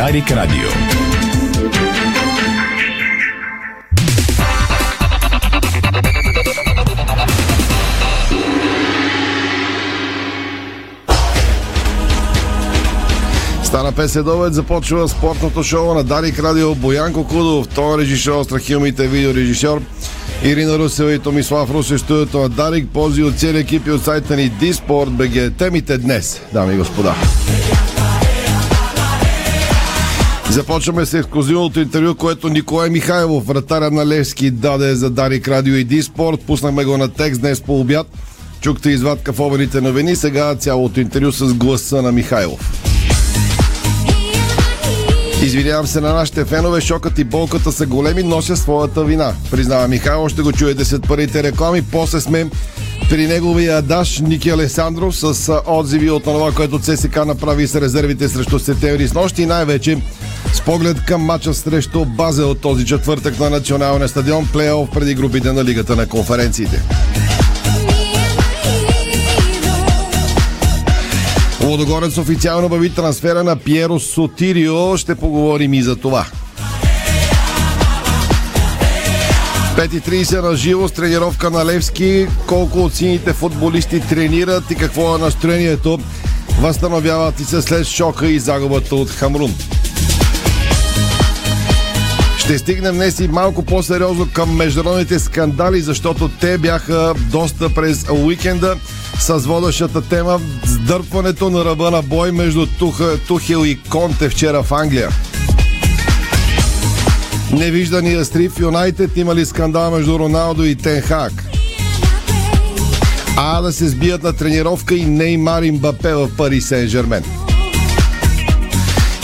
Дарик Радио. Стана 5 следобед, започва спортното шоу на Дарик Радио Боянко Кудов, той е режисьор, страхилмите видеорежисьор. Ирина Русева и Томислав Русе, студиото на Дарик, пози от целия екип и от сайта ни Диспорт БГ. Темите днес, дами и господа. Започваме с ексклюзивното интервю, което Николай Михайлов, вратаря на Левски, даде за Дарик Радио и Диспорт. Пуснахме го на текст днес по обяд. Чухте извадка в обедите новини, сега цялото интервю с гласа на Михайлов. Извинявам се на нашите фенове, шокът и болката са големи, нося своята вина. Признава Михайло, ще го чуете след първите реклами. После сме при неговия адаш Ники Алесандров с отзиви от това, което ЦСК направи с резервите срещу септември с нощи и най-вече с поглед към мача срещу Базе от този четвъртък на националния стадион, плейоф преди групите на Лигата на конференциите. Лодогорец официално обяви трансфера на Пьеро Сотирио. Ще поговорим и за това. 5.30 на живо с тренировка на Левски. Колко от сините футболисти тренират и какво е настроението. Възстановяват и се след шока и загубата от Хамрун. Ще стигнем днес и малко по-сериозно към международните скандали, защото те бяха доста през уикенда с водещата тема сдърпването на ръба на бой между Туха, Тухел и Конте вчера в Англия. Невиждания стрив Юнайтед имали скандал между Роналдо и Тенхак. А да се сбият на тренировка и Неймар и Мбапе в Пари Сен Жермен.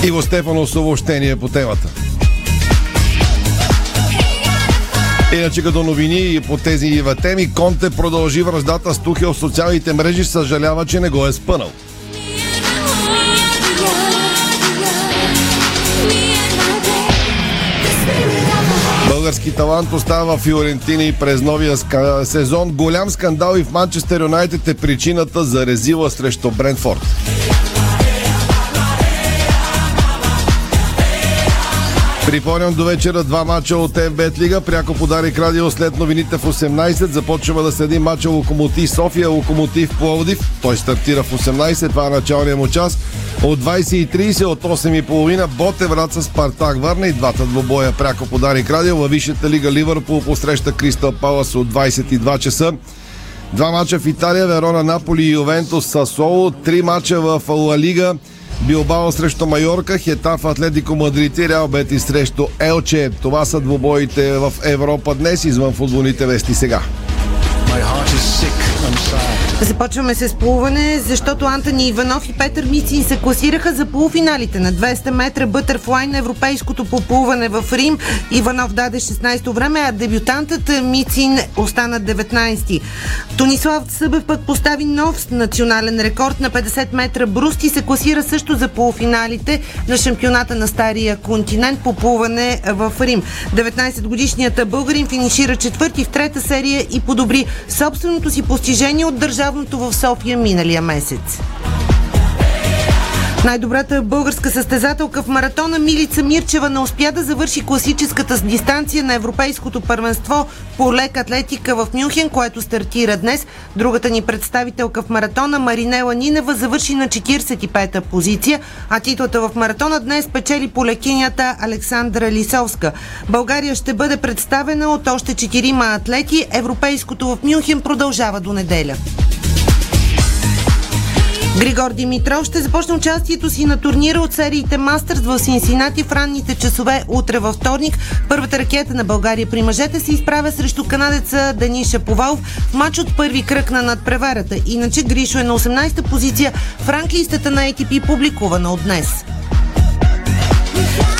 Иво Стефано съобщение по темата. Иначе като новини по тези теми, Конте продължи връждата с Тухел в социалните мрежи, съжалява, че не го е спънал. Български талант остава в Фиорентини през новия ска... сезон. Голям скандал и в Манчестър Юнайтед е причината за резила срещу Брентфорд. Припомням до вечера два мача от МБТ Лига. Пряко подарик радио след новините в 18. Започваме да следим мача Локомотив София, Локомотив Пловдив. Той стартира в 18. Това е началния му час. От 20.30 от 8.30 Боте врат с Спартак Върна и двата двобоя пряко подарик радио. Във Висшата лига Ливърпул посреща Кристал Палас от 22 часа. Два мача в Италия, Верона, Наполи и Ювентус Сасоло. Три мача в Ла Лига. Билбао срещу Майорка, Хетаф Атлетико Мадрид и Реал Бети срещу Елче. Това са двобоите в Европа днес, извън футболните вести сега. Започваме с плуване, защото Антони Иванов и Петър Мицин се класираха за полуфиналите на 200 метра бътърфлай на европейското поплуване в Рим. Иванов даде 16-то време, а дебютантът Мицин остана 19-ти. Тонислав Събев пък постави нов национален рекорд на 50 метра бруст и се класира също за полуфиналите на шампионата на Стария континент по плуване в Рим. 19-годишният българин финишира четвърти в трета серия и подобри собственото си постижение от държавното в София миналия месец. Най-добрата българска състезателка в маратона Милица Мирчева не успя да завърши класическата дистанция на Европейското първенство по лек атлетика в Мюнхен, което стартира днес. Другата ни представителка в маратона Маринела Нинева завърши на 45-та позиция, а титлата в маратона днес печели по лекинята Александра Лисовска. България ще бъде представена от още 4 атлети. Европейското в Мюнхен продължава до неделя. Григор Димитров ще започне участието си на турнира от сериите Мастърс в Синсинати в ранните часове утре във вторник. Първата ракета на България при мъжете се изправя срещу канадеца Даниша Повалов в матч от първи кръг на надпреварата. Иначе Гришо е на 18-та позиция в ранглистата на ATP, публикувана от днес.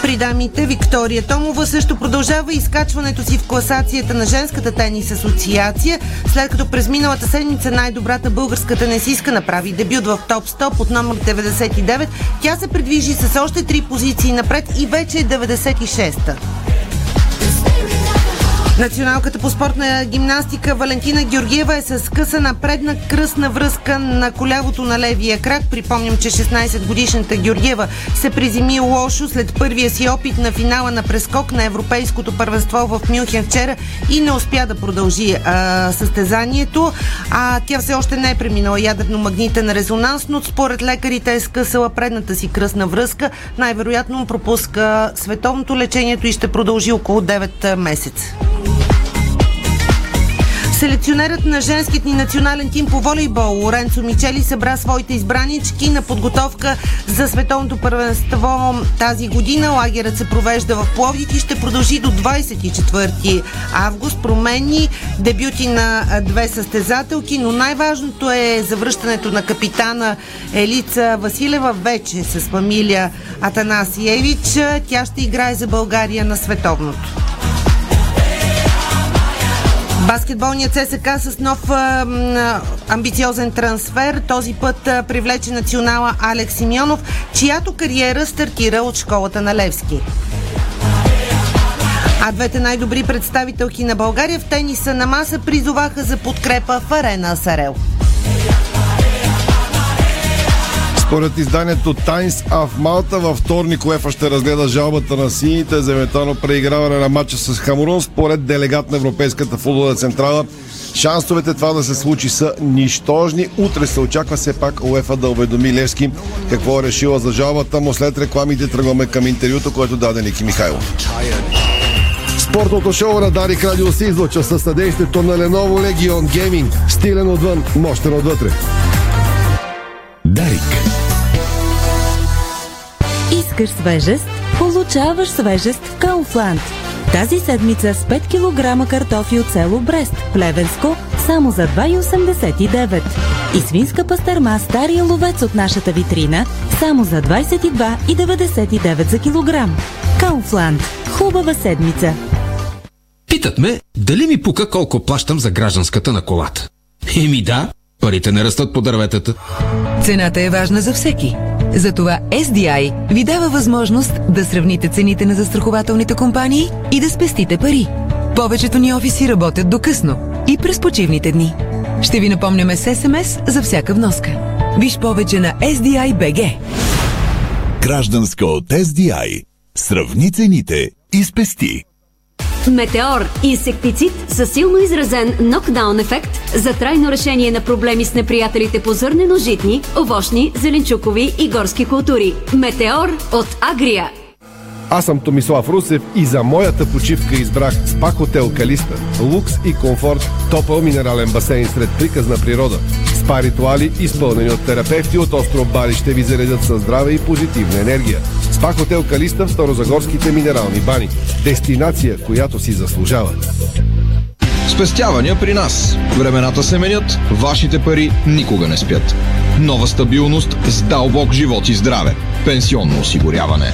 При дамите Виктория Томова също продължава изкачването си в класацията на женската тенис асоциация, след като през миналата седмица най-добрата българска тенисистка направи дебют в топ 100 под номер 99. Тя се придвижи с още три позиции напред и вече е 96-та. Националката по спортна гимнастика Валентина Георгиева е с късана предна кръсна връзка на колявото на левия крак. Припомням, че 16-годишната Георгиева се приземи лошо след първия си опит на финала на прескок на Европейското първенство в Мюнхен вчера и не успя да продължи а, състезанието. А тя все още не е преминала ядерно-магнитен резонанс, но според лекарите е скъсала предната си кръсна връзка. Най-вероятно пропуска световното лечението и ще продължи около 9 месеца. Селекционерът на женският ни национален тим по волейбол Лоренцо Мичели събра своите избранички на подготовка за световното първенство тази година. Лагерът се провежда в Пловдив и ще продължи до 24 август. Промени дебюти на две състезателки, но най-важното е завръщането на капитана Елица Василева вече с фамилия Атанасиевич. Тя ще играе за България на световното. Баскетболният ЦСК с нов а, амбициозен трансфер. Този път а, привлече национала Алекс Симеонов, чиято кариера стартира от школата на Левски. А двете най-добри представителки на България в тениса на маса призоваха за подкрепа в арена Сарел. Според изданието Times of Malta във вторник УЕФА ще разгледа жалбата на сините за евентуално преиграване на матча с Хамурон. Според делегат на Европейската футболна централа, шансовете това да се случи са нищожни. Утре се очаква все пак УЕФА да уведоми Левски какво е решила за жалбата му. След рекламите тръгваме към интервюто, което даде Ники Михайлов. Спортното шоу на Дарик Радио се излъчва със съдействието на Lenovo Legion Gaming. Стилен отвън, мощен отвътре. Дарик. Искаш свежест? Получаваш свежест в Кауфланд. Тази седмица с 5 кг картофи от село Брест, Плевенско, само за 2,89. И свинска пастърма стария ловец от нашата витрина, само за 22,99 за килограм. Кауфланд. Хубава седмица. Питат ме, дали ми пука колко плащам за гражданската на колата. Еми да, парите не растат по дърветата. Цената е важна за всеки. Затова SDI ви дава възможност да сравните цените на застрахователните компании и да спестите пари. Повечето ни офиси работят до късно и през почивните дни. Ще ви напомняме с СМС за всяка вноска. Виж повече на SDI BG. Гражданска от SDI. Сравни цените и спести. Метеор – инсектицид със силно изразен нокдаун ефект за трайно решение на проблеми с неприятелите по зърнено-житни, овощни, зеленчукови и горски култури. Метеор от Агрия. Аз съм Томислав Русев и за моята почивка избрах СПА Хотел Калиста. Лукс и комфорт, топъл минерален басейн сред приказна природа. Спа ритуали, изпълнени от терапевти от остров Бали, ще ви заредят със здраве и позитивна енергия. СПА Хотел Калиста в Старозагорските минерални бани. Дестинация, която си заслужава. Спестявания при нас. Времената се менят, вашите пари никога не спят. Нова стабилност с дълбок живот и здраве. Пенсионно осигуряване.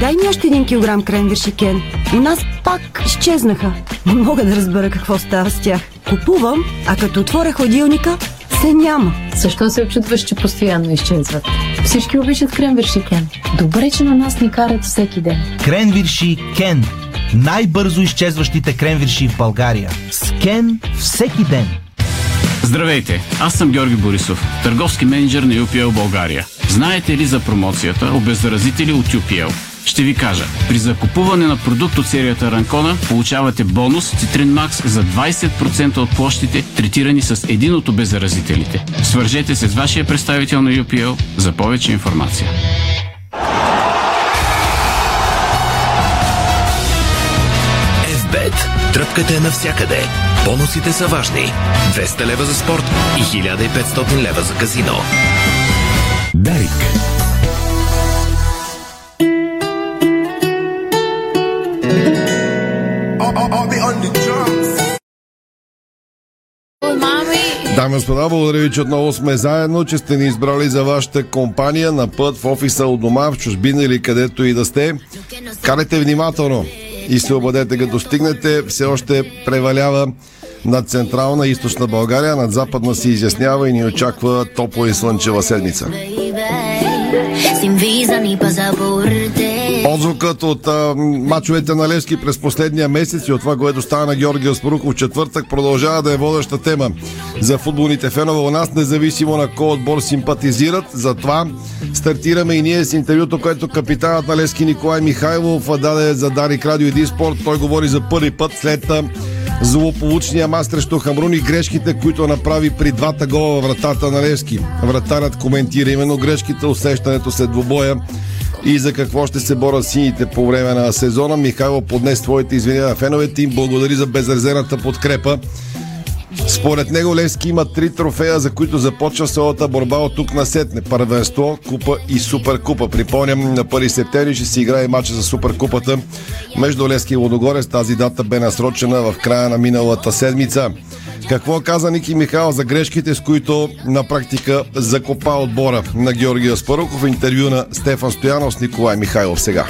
Дай ми още един килограм кренвирши, Кен. У нас пак изчезнаха. Не мога да разбера какво става с тях. Купувам, а като отворя хладилника, се няма. Защо се очудваш, че постоянно изчезват? Всички обичат кренвирши Кен. Добре, че на нас ни карат всеки ден. Кренвирши Кен. Най-бързо изчезващите кренвирши в България. С Кен всеки ден. Здравейте, аз съм Георги Борисов, търговски менеджер на UPL България. Знаете ли за промоцията обеззаразители от UPL? Ще ви кажа. При закупуване на продукт от серията Ранкона получавате бонус Citrine Max за 20% от площите, третирани с един от обеззаразителите. Свържете се с вашия представител на UPL за повече информация. FBET. Тръпката е навсякъде. Бонусите са важни. 200 лева за спорт и 1500 лева за казино. Дарик. Дами и господа, благодаря ви, че отново сме заедно, че сте ни избрали за вашата компания на път в офиса от дома, в чужбина или където и да сте. Карайте внимателно и се обадете, като стигнете. Все още превалява над централна и източна България, над западна се изяснява и ни очаква топла и слънчева седмица. Sin visa ni pasaporte Отзвукът от а, мачовете на Левски през последния месец и от това, което стана на Георги Аспаруков четвъртък, продължава да е водеща тема за футболните фенове у нас, независимо на кой отбор симпатизират. Затова стартираме и ние с интервюто, което капитанът на Левски Николай Михайлов даде за Дарик Радио и Спорт. Той говори за първи път след злополучния мач срещу Хамрун и грешките, които направи при двата гола вратата на Левски. Вратарът коментира именно грешките, усещането след двобоя и за какво ще се борят сините по време на сезона. Михайло поднес своите извинения на феновете им благодари за безрезервната подкрепа. Според него Левски има три трофея, за които започва своята борба от тук на сетне. Първенство, купа и суперкупа. Припомням, на 1 септември ще се играе матча за суперкупата между Левски и Лодогорец. Тази дата бе насрочена в края на миналата седмица. Какво каза Ники Михайлов за грешките, с които на практика закопа отбора на Георгия Спаруков? Интервю на Стефан Стоянов с Николай Михайлов сега.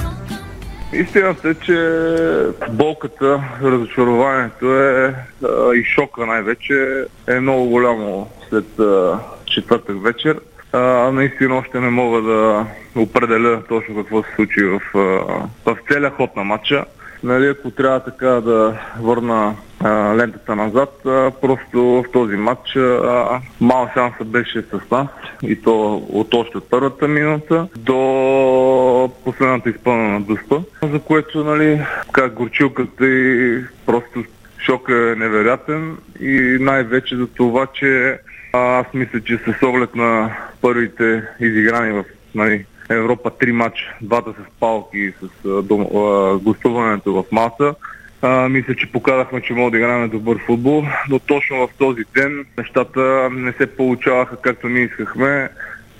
Истината е, че болката, разочарованието е и шока най-вече е много голямо след четвъртък вечер. А, наистина още не мога да определя точно какво се случи в, в целия ход на матча нали, ако трябва така да върна а, лентата назад, а, просто в този матч а, мал шанса беше с нас и то от още от първата минута до последната изпълнена дъспа, за което нали, как горчилката и просто шок е невероятен. И най-вече за това, че аз мисля, че с оглед на първите изиграни в нали, Европа три матча, двата с палки с а, дом, а, гостуването в Маса. А, мисля, че показахме, че мога да играем добър футбол, но точно в този ден нещата не се получаваха както ние искахме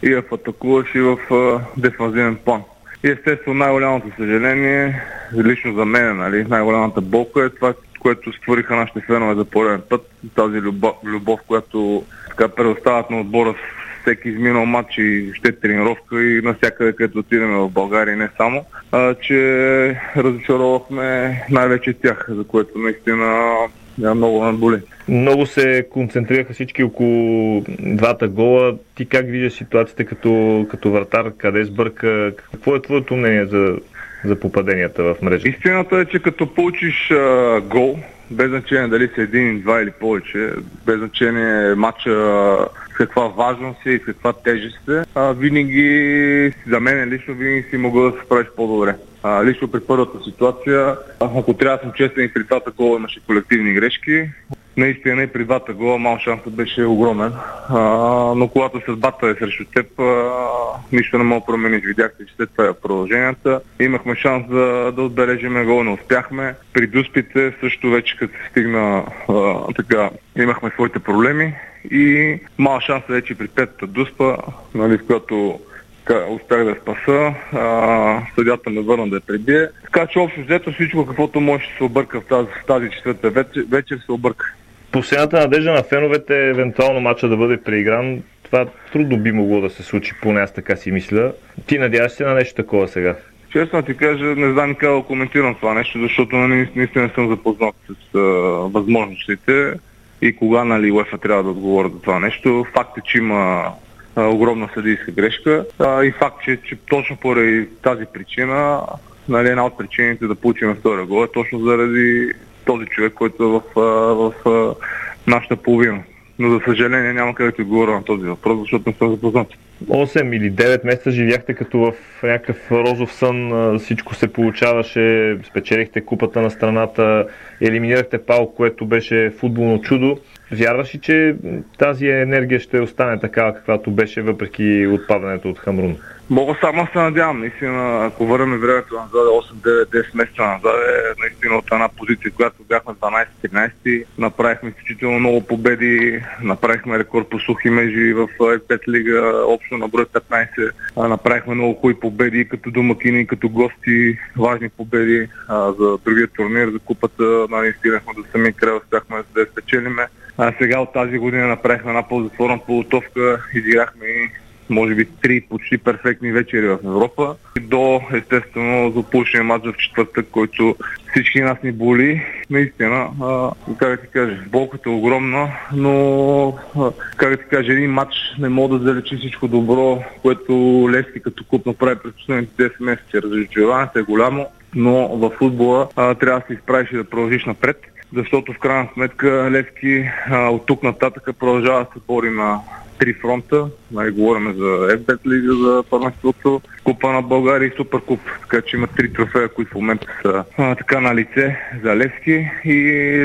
и в атакуваш и в а, дефанзивен план. И естествено най-голямото съжаление, лично за мен, нали, най-голямата болка е това, което створиха нашите фенове за пореден път. Тази любов, любов която така предоставят на отбора всеки изминал матч и ще тренировка и навсякъде, където отидем в България не само, а, че разочаровахме най-вече тях, за което наистина много надболи. Много се концентрираха всички около двата гола. Ти как виждаш ситуацията като, като вратар? Къде сбърка? Какво е твоето мнение за, за попаденията в мрежа? Истината е, че като получиш а, гол, без значение дали са един, два или повече, без значение матча каква важност е и каква тежест е, а, винаги, за мен лично винаги си мога да се справиш по-добре. А, лично при първата ситуация, ако трябва да съм честен и при двата гола имаше колективни грешки, наистина и при двата гола мал шансът беше огромен. А, но когато съдбата е срещу теб, а, нищо не мога да промениш. Видяхте, че след това е продълженията. Имахме шанс да, да отбележим гол, не успяхме. При дуспите също вече като се стигна а, така, имахме своите проблеми и мал шанс вече при петата дуспа, нали, в която успях да спаса, а, съдята ме върна да я пребие. Така че общо взето всичко, каквото може да се обърка в тази, в тази четвърта вечер, вечер се обърка. Последната надежда на феновете е евентуално матча да бъде преигран. Това трудно би могло да се случи, поне аз така си мисля. Ти надяваш се на нещо такова сега? Честно ти кажа, не знам как да коментирам това нещо, защото нали, наистина съм запознат с а, възможностите и кога нали, УЕФА трябва да отговоря за това нещо. Факт е, че има а, огромна съдийска грешка а, и факт, че, че точно поради тази причина, нали, една от причините да получим втория гол е точно заради този човек, който е в, в, в нашата половина. Но за съжаление няма къде да отговоря на този въпрос, защото не съм запознат. 8 или 9 месеца живяхте като в някакъв розов сън, всичко се получаваше, спечелихте купата на страната, елиминирахте Пал, което беше футболно чудо. Вярваш ли, че тази енергия ще остане такава, каквато беше, въпреки отпадането от Хамрун? Мога само се надявам. Наистина, ако върнем времето назад, 8-9-10 месеца назад, е наистина от една позиция, която бяхме 12-13, направихме изключително много победи, направихме рекорд по сухи межи в F5 лига, общо на брой 15. Направихме много хубави победи като домакини, като гости, важни победи а, за другия турнир, за купата. Нали, стигнахме до самия край, успяхме да я спечелиме. А сега от тази година направихме една по-затворна подготовка, изиграхме и може би три почти перфектни вечери в Европа, до естествено злополучния матч в четвъртък, който всички нас ни боли. Наистина, а, как да ти кажа, болката е огромна, но а, как да ти кажа, един матч не мога да залечи всичко добро, което Левски като клуб направи през последните 10 месеца. Разочарованието е голямо, но в футбола а, трябва да се изправиш и да продължиш напред защото в крайна сметка Левски а, от тук нататък продължава да се бори на три фронта. Нали, говорим за FBET лига, за първенството, Купа на България и Суперкуп. Така че има три трофея, които в момента са а, така на лице за Левски и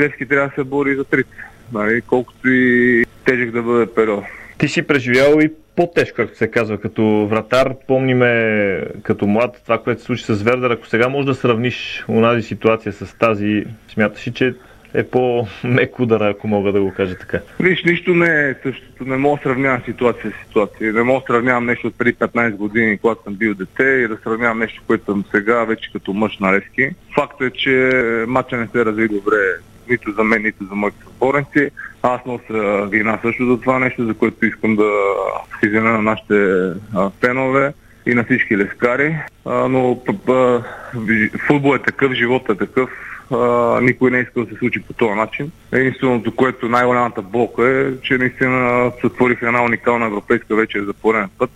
Левски трябва да се бори за трите. Нали, колкото и тежък да бъде период. Ти си преживял и по-тежко, както се казва, като вратар. Помниме като млад това, което се случи с Вердер. Ако сега можеш да сравниш онази ситуация с тази, смяташ ли, че е по-мек удара, ако мога да го кажа така. Виж, нищо не е същото. Не мога да сравнявам ситуация с ситуация. Не мога да сравнявам нещо от преди 15 години, когато съм бил дете и да сравнявам нещо, което съм сега, вече като мъж на Левски. Факт е, че матча не се разви добре нито за мен, нито за моите съборници. Аз нося вина също за това нещо, за което искам да се извиня на нашите фенове и на всички лескари. Но футбол е такъв, живот е такъв никой не иска да се случи по този начин. Единственото, което най-голямата болка е, че наистина сътвориха една уникална европейска вечер за пореден път.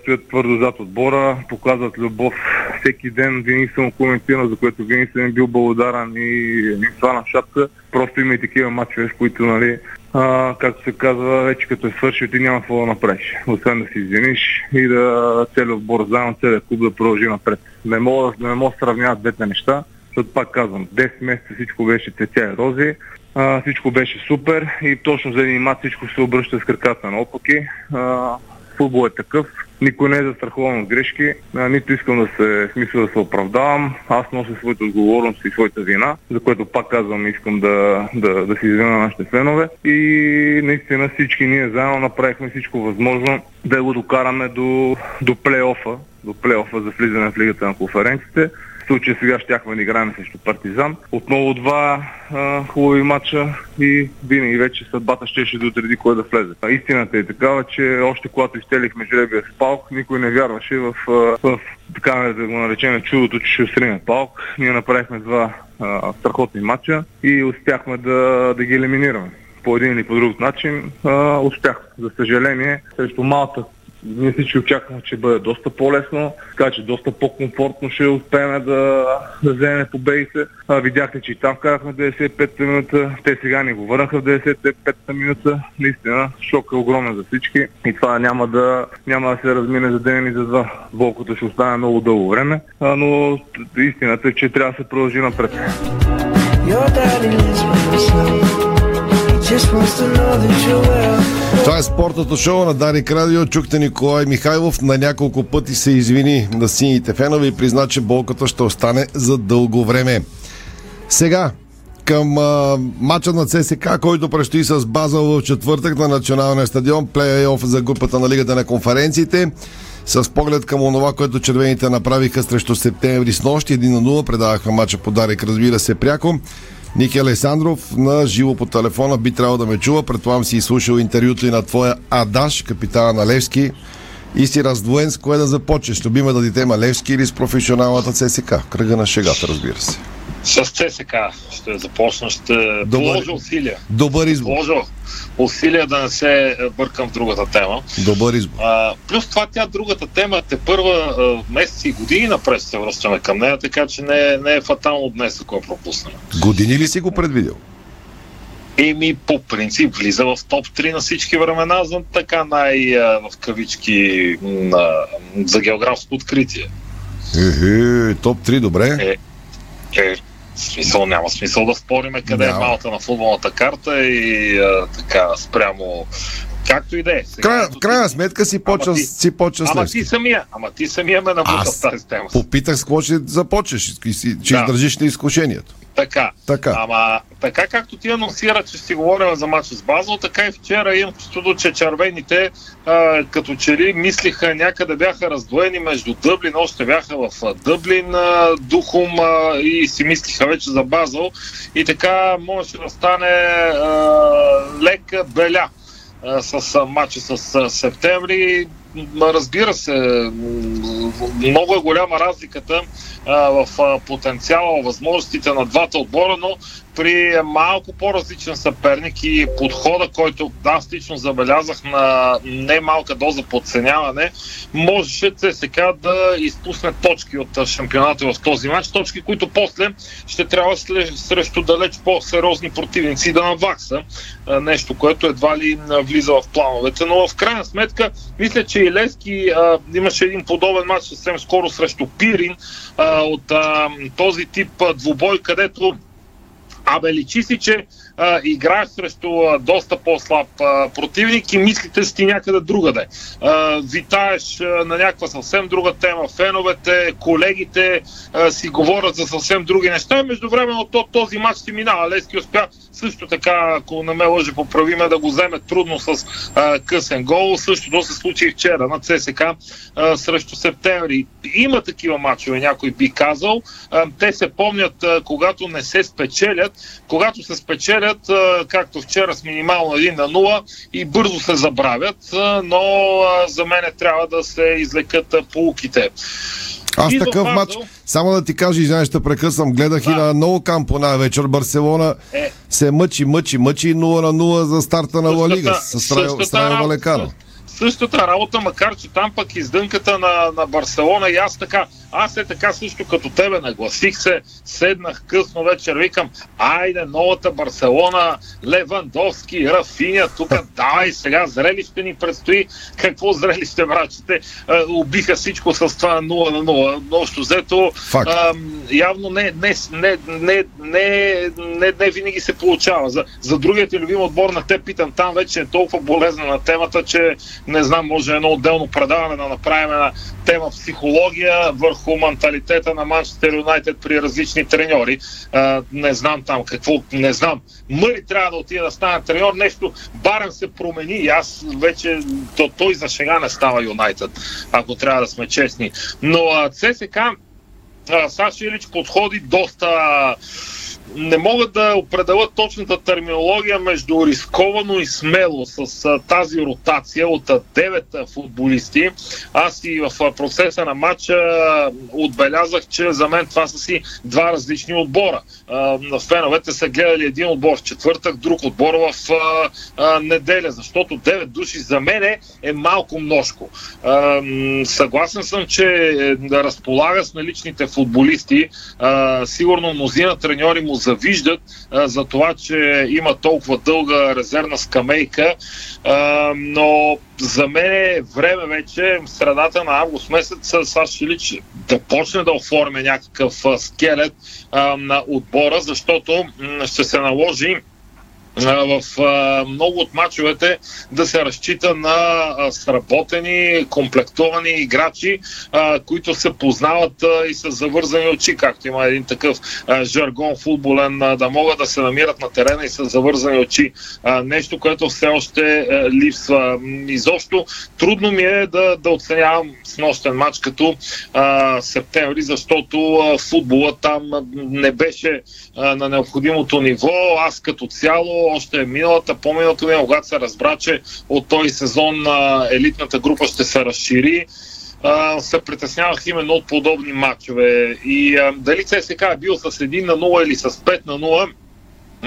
Стоят твърдо зад отбора, показват любов всеки ден, винаги съм коментирал, за което винаги съм бил благодарен и ни на шапка. Просто има и такива матчове, в които, нали, а, както се казва, вече като е свършил, ти няма какво да направиш. Освен да си извиниш и да целият отбор заедно, целият клуб да продължи напред. Не мога, не мога да сравняват двете неща защото пак казвам, 10 месеца всичко беше цветя и рози, а, всичко беше супер и точно за един мат всичко се обръща с краката на опаки. футбол е такъв, никой не е застрахован от грешки, а, нито искам да се, смисъл да се оправдавам. Аз нося своята отговорност и своята вина, за което пак казвам, искам да, да, да си извиня на нашите фенове. И наистина всички ние заедно направихме всичко възможно да го докараме до, до плейофа, до плейофа за влизане в Лигата на конференците случая сега щяхме да играем срещу Партизан. Отново два а, хубави матча и винаги вече съдбата щеше да отреди кой да влезе. А истината е такава, че още когато изтелихме жребия с Палк, никой не вярваше в, в, в така да го наречем чудото, че ще срине Палк. Ние направихме два а, страхотни матча и успяхме да, да ги елиминираме по един или по друг начин а, успях. За съжаление, срещу Малта, ние всички очакваме, че бъде доста по-лесно, така че доста по-комфортно ще успеем да, да вземем победите. А, видяхте, че и там вкарахме 95-та минута, те сега ни го върнаха в 95-та минута. Наистина, шок е огромен за всички и това няма да, няма да се размине за ден и за два. Болката ще остане много дълго време, а, но истината е, че трябва да се продължи напред. Your daddy lives by himself. Това е спортното шоу на Дарик Радио. Чухте Николай Михайлов. На няколко пъти се извини на сините фенове и призна, че болката ще остане за дълго време. Сега, към а, матча на ЦСК, който предстои с Базъл в четвъртък на националния стадион, плей-оф за групата на Лигата на конференциите. С поглед към онова, което червените направиха срещу септември с нощи, 1 на 0, предаваха матча по Дарик, разбира се, пряко. Ники Алесандров на живо по телефона би трябвало да ме чува. Предполагам си изслушал интервюто и на твоя Адаш, капитана на Левски. И си раздвоен с кое да започнеш. Любимата ти тема Левски или с професионалната ЦСК? Кръга на шегата, разбира се. С ЦСК ще започна, ще Добър... положа усилия. Добър избор. Положа усилия да не се бъркам в другата тема. Добър избор. А, плюс това тя другата тема те първа месеци и години напред се връщаме към нея, така че не, не е фатално днес, ако я пропуснем. Години ли си го предвидел? Еми, по принцип, влиза в топ 3 на всички времена за така най- в кавички на, за географско откритие. Ехе, топ 3, добре. Е, е, смисъл, няма смисъл да спориме къде няма. е малата на футболната карта и а, така спрямо Както и да е. В крайна сметка си почва, ти, си почва ама ти самия, ама ти самия ме набута в тази тема. Попитах с какво ще започнеш, и си, че да. издържиш на изкушението. Така. така. Ама така както ти анонсира, че си говорим за матч с Базел, така и вчера имам чувството, че червените а, като че ли мислиха някъде бяха раздвоени между Дъблин, още бяха в Дъблин, а, Духом а, и си мислиха вече за Базел и така можеше да стане а, лека беля с матча с септември. Разбира се, много е голяма разликата а, в потенциала, възможностите на двата отбора, но при малко по-различен съперник и подхода, който аз лично забелязах на немалка доза подценяване, можеше ЦСК да изпусне точки от шампионата в този матч. Точки, които после ще трябва срещу далеч по-сериозни противници да навакса. Нещо, което едва ли влиза в плановете. Но в крайна сметка, мисля, че и Лески а, имаше един подобен матч съвсем скоро срещу Пирин а, от а, този тип двубой, където Абе, личи си, че а, играеш срещу а, доста по-слаб а, противник и мислите си някъде другаде. А, витаеш а, на някаква съвсем друга тема. Феновете, колегите а, си говорят за съвсем други неща. Междувременно то, този матч ти минава. Лески успя също така, ако не ме лъже поправиме, да го вземе трудно с а, късен гол. Същото се случи вчера на ЦСК а, срещу септември. Има такива матчове, някой би казал. А, те се помнят, а, когато не се спечелят, когато се спечелят, а, както вчера с минимално 1 на 0 и бързо се забравят, но за мен трябва да се извлекат а, полуките. Аз И такъв матч, само да ти кажа, извинявай, ще прекъсвам, гледах и на много кампо на вечер. Барселона Е. се мъчи, мъчи, мъчи 0 на 0 за старта на Ла Лига с Райо-. Валекано. Същата работа, макар че там пък издънката на, на Барселона и аз така, аз е така също като тебе нагласих се, седнах късно вечер, викам, айде новата Барселона, Левандовски, Рафиня, тук давай сега, зрелище ни предстои. Какво зрелище, братчите? А, убиха всичко с това 0 на 0. Общо взето, явно не, не, не, не, не, не, не винаги се получава. За, за другият ти любим отбор на те питам, там вече е толкова болезнена темата, че не знам, може едно отделно предаване да направим на тема психология върху менталитета на Манчестър Юнайтед при различни треньори. А, не знам там какво, не знам. Мъри трябва да отиде да стане треньор, нещо барем се промени и аз вече то, той за шега не става Юнайтед, ако трябва да сме честни. Но а, ЦСК а, Саши Илич подходи доста не могат да определят точната терминология между рисковано и смело с а, тази ротация от а, 9 а, футболисти. Аз и в а, процеса на матча отбелязах, че за мен това са си два различни отбора. На феновете са гледали един отбор в четвъртък, друг отбор в неделя, защото 9 души за мен е, е малко множко. Съгласен съм, че е, да разполага с наличните футболисти. Сигурно мнозина треньори му завиждат а, за това, че има толкова дълга резервна скамейка, а, но за мен е време вече, в средата на август месец, Саш Шилич да почне да оформя някакъв скелет а, на отбора, защото м, ще се наложи в много от мачовете да се разчита на сработени, комплектовани играчи, които се познават и са завързани очи, както има един такъв жаргон футболен, да могат да се намират на терена и са завързани очи. Нещо, което все още а, липсва. Изобщо трудно ми е да, да оценявам с нощен матч като септември, защото футбола там не беше на необходимото ниво. Аз като цяло, още миналата, по-миналата година, когато се разбра, че от този сезон а, елитната група ще се разшири, а, се притеснявах именно от подобни матчове. И а, дали ЦСК е бил с 1 на 0 или с 5 на 0,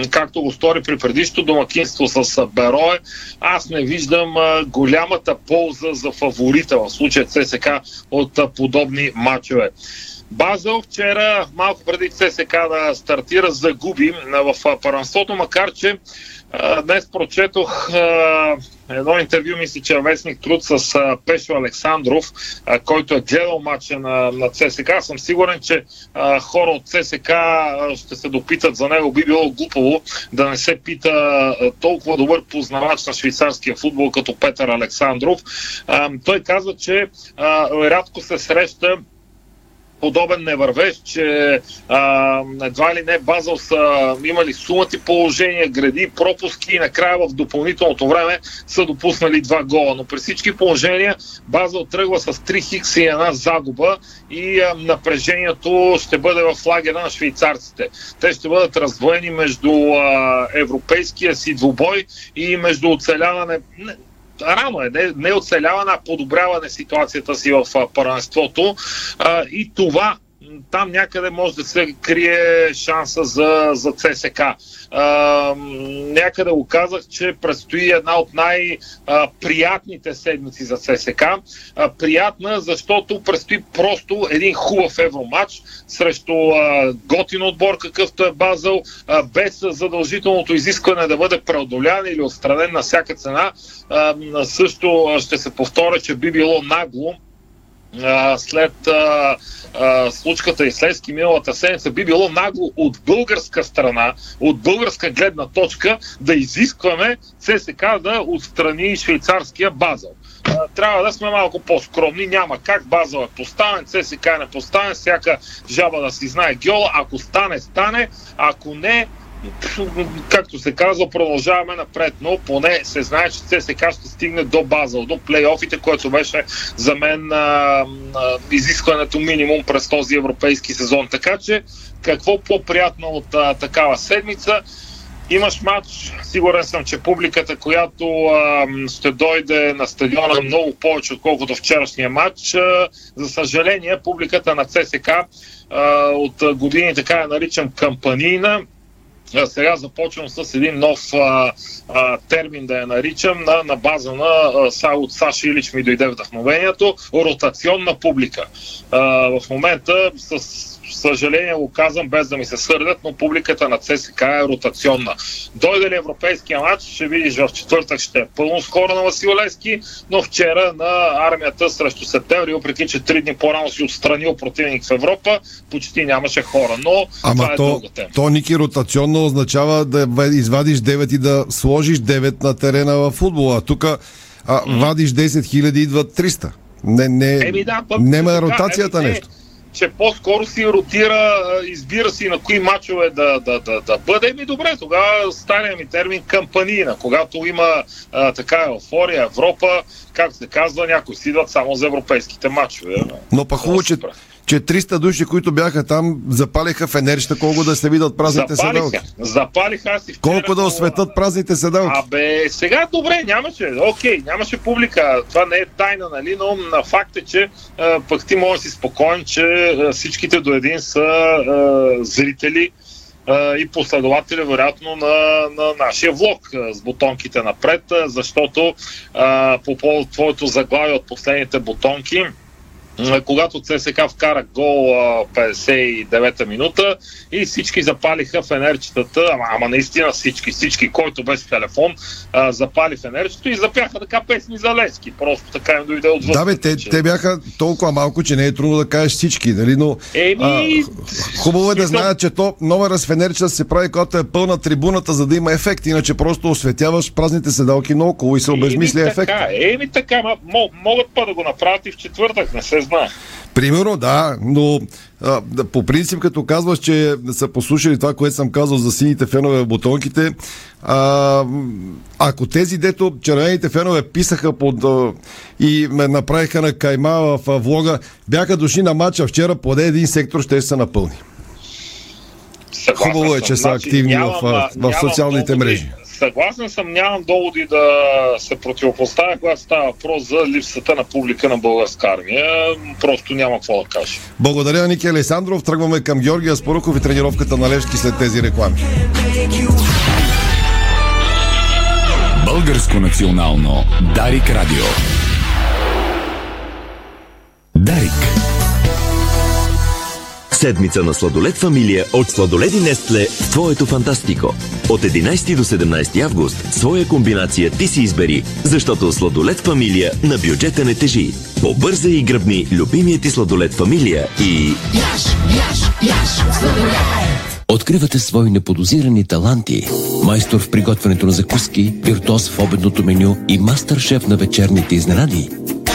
както го стори при предишното домакинство с Берое, аз не виждам голямата полза за фаворита в случая ЦСК от подобни матчове. Базел вчера, малко преди ЦСК да стартира, загуби в първенството, макар че днес прочетох едно интервю, мисля, че вестник труд с Пешо Александров, който е гледал матча на, на ЦСК. Съм сигурен, че хора от ЦСК ще се допитат за него. Би било глупаво да не се пита толкова добър познавач на швейцарския футбол като Петър Александров. Той казва, че рядко се среща подобен не вървеш, че а, едва ли не Базъл са имали сумати положения, гради, пропуски и накрая в допълнителното време са допуснали два гола. Но при всички положения Базъл тръгва с 3 хикса и една загуба и а, напрежението ще бъде в лагера на швейцарците. Те ще бъдат раздвоени между а, европейския си двубой и между оцеляване не, рано е, не, не оцеляване, а подобряване ситуацията си в първенството. И това там някъде може да се крие шанса за, за ЦСК. А, някъде го казах, че предстои една от най-приятните седмици за ЦСК. А, приятна, защото предстои просто един хубав евроматч срещу а, готин отбор, какъвто е Базъл, а, без задължителното изискване да бъде преодолян или отстранен на всяка цена. А, също ще се повторя, че би било нагло след а, а, случката и следски миналата седмица би било нагло от българска страна, от българска гледна точка да изискваме ЦСК да отстрани швейцарския базъл. Трябва да сме малко по-скромни. Няма как базъл е поставен, ЦСК е не поставен, всяка жаба да си знае геола. Ако стане, стане. Ако не, както се казва, продължаваме напред, но поне се знае, че ЦСК ще стигне до база, до плейофите, което беше за мен а, а, изискването минимум през този европейски сезон. Така че, какво по-приятно от а, такава седмица? Имаш матч, сигурен съм, че публиката, която а, ще дойде на стадиона много повече, отколкото вчерашния матч. А, за съжаление, публиката на ЦСК а, от години така я наричам кампанийна сега започвам с един нов а, а, термин да я наричам на, на база на а, от Саши Илич ми дойде вдъхновението ротационна публика. А, в момента с съжаление го казвам без да ми се сърдят, но публиката на ЦСК е ротационна. Дойде ли европейския матч, ще видиш в четвъртък ще е пълно с хора на Васил Лески, но вчера на армията срещу септември, въпреки че три дни по-рано си отстранил противник в Европа, почти нямаше хора. Но Ама това е то, друга тема. то, Ники, ротационно означава да извадиш 9 и да сложиш 9 на терена в футбола. Тук вадиш 10 хиляди, идват 300. Не, не, Еми да, пък, нема ротацията еми, не, нещо. Че по-скоро си ротира, избира си на кои мачове да, да, да, да бъде. Ми добре, тогава стария ми термин кампанийна. Когато има а, така еуфория, Европа, как се казва, някои си идват само за европейските мачове. Но па хубаво, че, че 300 души, които бяха там, запалиха фенерища, колко да се видят празните седалки. Запалиха, запалиха аз и вчера. Колко да осветат празните седалки. Абе, сега добре, нямаше, окей, нямаше публика, това не е тайна, нали, но на факт е, че а, пък ти можеш си спокоен, че а, всичките до един са а, зрители и последователи, вероятно, на, на нашия влог с бутонките напред, защото а, по повод твоето заглавие от последните бутонки, когато ЦСК вкара гол а, 59-та минута и всички запалиха фенерчетата, ама, ама наистина всички, всички, който без телефон а, запали фенерчето и запяха така песни за Лески. Просто така им дойде от Да, бе, те, те бяха толкова малко, че не е трудно да кажеш всички, нали? Но Еми, хубаво е да знаят, че то номера с фенерчета се прави, когато е пълна трибуната, за да има ефект. Иначе просто осветяваш празните седалки наоколо и се обезмисля Еми, ефект. така, еми така, ма, мо- могат па да го направят и в четвъртък, не се знае. Примерно, да, но а, по принцип, като казваш, че са послушали това, което съм казал за сините фенове в бутонките, а, ако тези, дето червените фенове писаха под, а, и ме направиха на кайма в а, влога, бяха дошли на матча вчера, поне един сектор ще се напълни. Съгласен Хубаво е, че са Значи, активни нямам, в, в нямам социалните мрежи. Съгласен съм, нямам доводи да се противопоставя, когато става въпрос за липсата на публика на българска армия. Просто няма какво да кажа. Благодаря, Ники Александров. Тръгваме към Георгия Споруков и тренировката на Левски след тези реклами. Българско национално Дарик Радио. Дарик. Седмица на сладолет фамилия от сладоледи Нестле в твоето фантастико. От 11 до 17 август своя комбинация ти си избери, защото сладолет фамилия на бюджета не тежи. Побързай и гръбни любимия ти сладолет фамилия и... Яш, яш, яш, сладолет. Откривате свои неподозирани таланти. Майстор в приготвянето на закуски, виртуоз в обедното меню и мастър-шеф на вечерните изненади.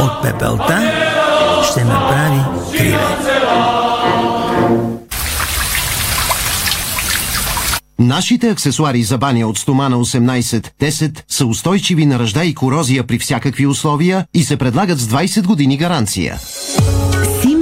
От пепелта ще направи криле. Нашите аксесуари за баня от стомана 18-10 са устойчиви на ръжда и корозия при всякакви условия и се предлагат с 20 години гаранция.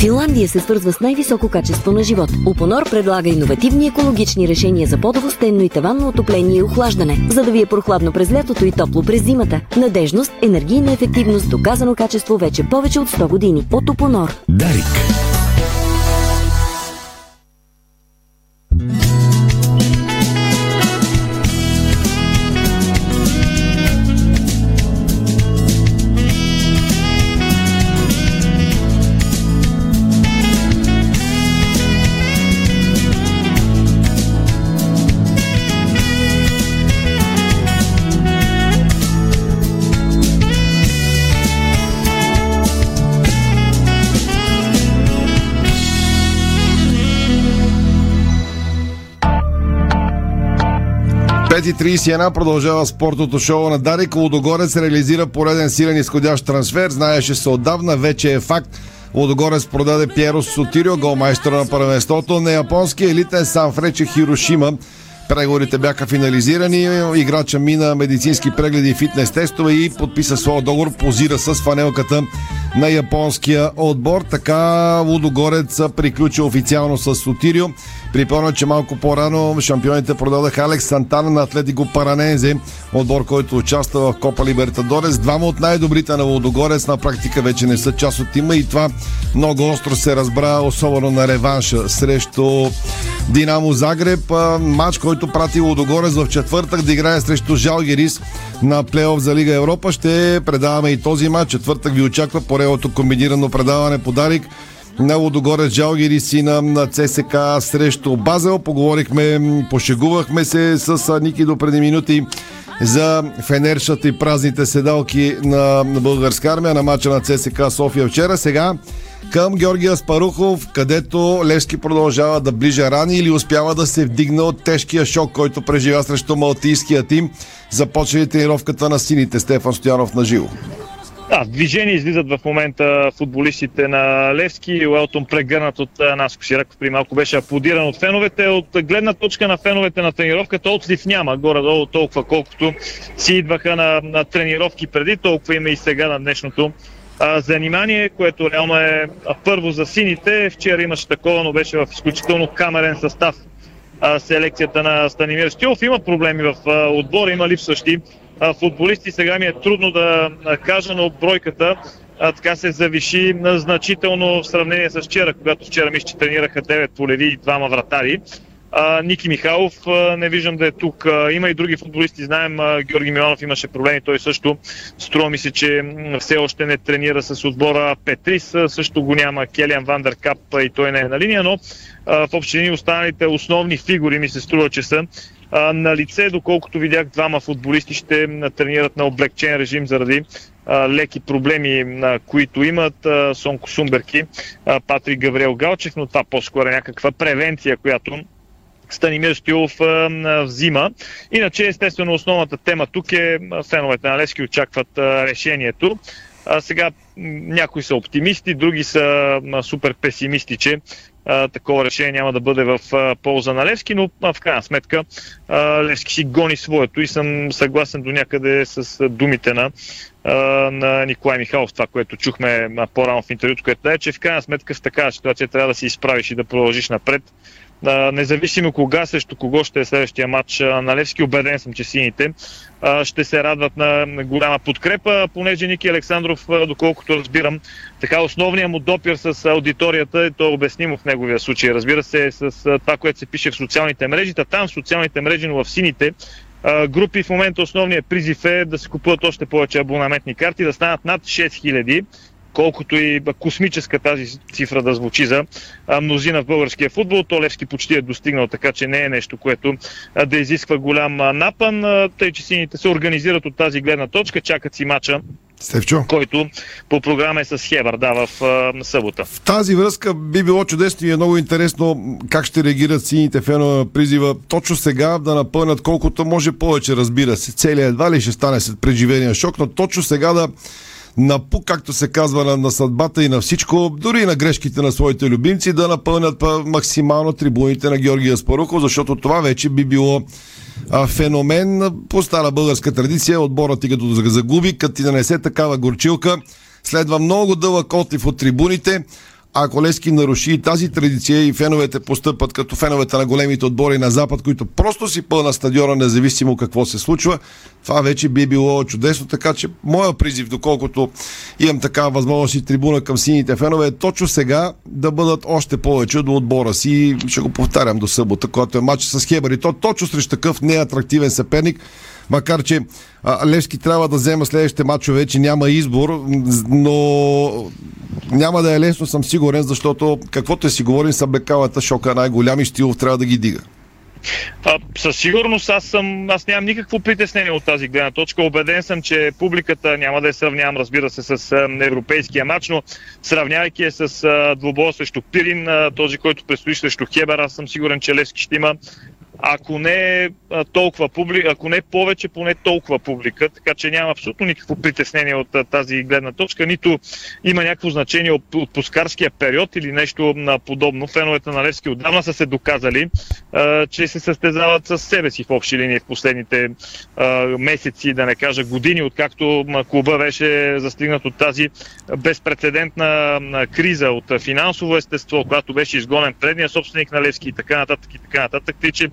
Финландия се свързва с най-високо качество на живот. Упонор предлага иновативни екологични решения за подово, стенно и таванно отопление и охлаждане, за да ви е прохладно през лятото и топло през зимата. Надежност, енергийна ефективност, доказано качество вече повече от 100 години. От Упонор. Дарик. Пет и 31 продължава спортното шоу на Дарик. Лудогорец реализира пореден силен изходящ трансфер. Знаеше се отдавна, вече е факт. Лудогорец продаде Пьеро Сотирио, голмайстора на първенството. На японския елитен Санфрече Хирошима. Преговорите бяха финализирани. Играча мина медицински прегледи и фитнес тестове и подписа своя договор. Позира с фанелката на японския отбор. Така Лудогорец приключи официално с Сотирио. Припомня, че малко по-рано шампионите продадаха Алекс Сантана на Атлетико Паранензе, отбор, който участва в Копа Либертадорес. Двама от най-добрите на Лудогорец на практика вече не са част от тима и това много остро се разбра, особено на реванша срещу Динамо Загреб. Матч, който прати Лудогорец в четвъртък да играе срещу Жалгерис на плейоф за Лига Европа. Ще предаваме и този матч. Четвъртък ви очаква поредното комбинирано предаване подарик на Лодогорец Жалгирис и на, ЦСК срещу Базел. Поговорихме, пошегувахме се с Ники до преди минути за фенершата и празните седалки на, българска армия на мача на ЦСК София вчера. Сега към Георгия Спарухов, където Левски продължава да ближа рани или успява да се вдигне от тежкия шок, който преживя срещу малтийския тим. Започва тренировката на сините Стефан Стоянов на живо. Да, движение излизат в момента футболистите на Левски. Уелтон прегърнат от Наско Сираков при малко беше аплодиран от феновете. От гледна точка на феновете на тренировката отслив няма. Горе-долу толкова колкото си идваха на, на тренировки преди, толкова има и сега на днешното занимание, което реално е първо за сините. Вчера имаше такова, но беше в изключително камерен състав а, селекцията на Станимир Стилов. Има проблеми в отбора, има липсващи а, футболисти. Сега ми е трудно да кажа, но бройката а, така се завиши на значително в сравнение с вчера, когато вчера мисля, че тренираха 9 полеви и двама вратари. А, Ники Михайлов а, не виждам да е тук. А, има и други футболисти, знаем, а, Георги Миланов имаше проблеми, той също. Струва ми се, че все още не тренира с отбора Петрис, а, също го няма. Келиан Вандеркап и той не е на линия, но а, в общини останалите основни фигури ми се струва, че са а, на лице, доколкото видях двама футболисти ще тренират на облегчен режим заради леки проблеми, а, които имат Сонко Шумберки, а, Патрик Гавриел Галчев, но това по-скоро е някаква превенция, която Станимир а, взима. Иначе, естествено, основната тема тук е феновете на Левски очакват решението. А, сега някои са оптимисти, други са супер песимисти, че такова решение няма да бъде в а, полза на Левски, но а, в крайна сметка а, Левски си гони своето и съм съгласен до някъде с а, думите на, а, на Николай Михайлов, това, което чухме а, по-рано в интервюто, което е, че в крайна сметка в такава ситуация трябва да си изправиш и да продължиш напред а, независимо кога срещу кого ще е следващия матч а, на Левски, убеден съм, че сините а, ще се радват на голяма подкрепа, понеже Ники Александров, а, доколкото разбирам, така основният му допир с аудиторията, и то е обяснимо в неговия случай, разбира се, с а, това, което се пише в социалните мрежи, та там в социалните мрежи, но в сините, групи в момента основният призив е да се купуват още повече абонаментни карти, да станат над 6000 колкото и космическа тази цифра да звучи за мнозина в българския футбол, то Левски почти е достигнал, така че не е нещо, което да изисква голям напън, тъй че сините се организират от тази гледна точка, чакат си мача Стевчо. който по програма е с Хебър, да, в а, събота. В тази връзка би било чудесно и е много интересно как ще реагират сините фенове на призива точно сега да напълнят колкото може повече, разбира се. Целият едва ли ще стане след преживения шок, но точно сега да напук, както се казва, на, на съдбата и на всичко, дори и на грешките на своите любимци, да напълнят максимално трибуните на Георгия Спарухов, защото това вече би било а, феномен по стара българска традиция. Отборът ти като загуби, като ти нанесе такава горчилка, следва много дълъг отлив от трибуните ако Лески наруши тази традиция и феновете постъпат като феновете на големите отбори на Запад, които просто си пълна стадиона, независимо какво се случва, това вече би било чудесно. Така че моя призив, доколкото имам такава възможност и трибуна към сините фенове, е точно сега да бъдат още повече до отбора си. Ще го повтарям до събота, когато е матч с Хебър. И то точно срещу такъв неатрактивен съперник макар че Левски трябва да взема следващите матчове, вече няма избор, но няма да е лесно, съм сигурен, защото каквото е си говорим, бекалата шока най-голям и Штилов трябва да ги дига. А, със сигурност аз, съм, аз нямам никакво притеснение от тази гледна точка. Обеден съм, че публиката няма да я сравнявам, разбира се, с а, европейския матч, но сравнявайки е с а, двобоя срещу Пирин, а, този, който предстои срещу Хебер, аз съм сигурен, че Левски ще има ако не толкова публика, ако не повече, поне толкова публика, така че няма абсолютно никакво притеснение от тази гледна точка, нито има някакво значение от, пускарския период или нещо подобно. Феновете на Левски отдавна са се доказали, че се състезават с себе си в общи линии в последните месеци, да не кажа години, откакто клуба беше застигнат от тази безпредседентна криза от финансово естество, когато беше изгонен предния собственик на Левски и така нататък и така нататък. Тъй, че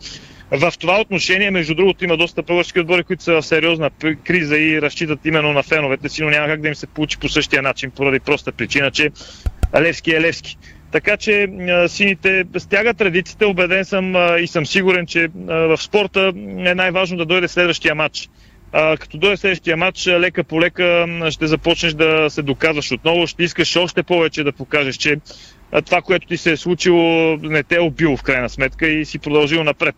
в това отношение, между другото, има доста български отбори, които са в сериозна криза и разчитат именно на феновете си, но няма как да им се получи по същия начин, поради проста причина, че Левски е Левски. Така че сините стягат традициите, убеден съм и съм сигурен, че в спорта е най-важно да дойде следващия матч. като дойде следващия матч, лека по лека ще започнеш да се доказваш отново, ще искаш още повече да покажеш, че това, което ти се е случило, не те е убило в крайна сметка и си продължил напред.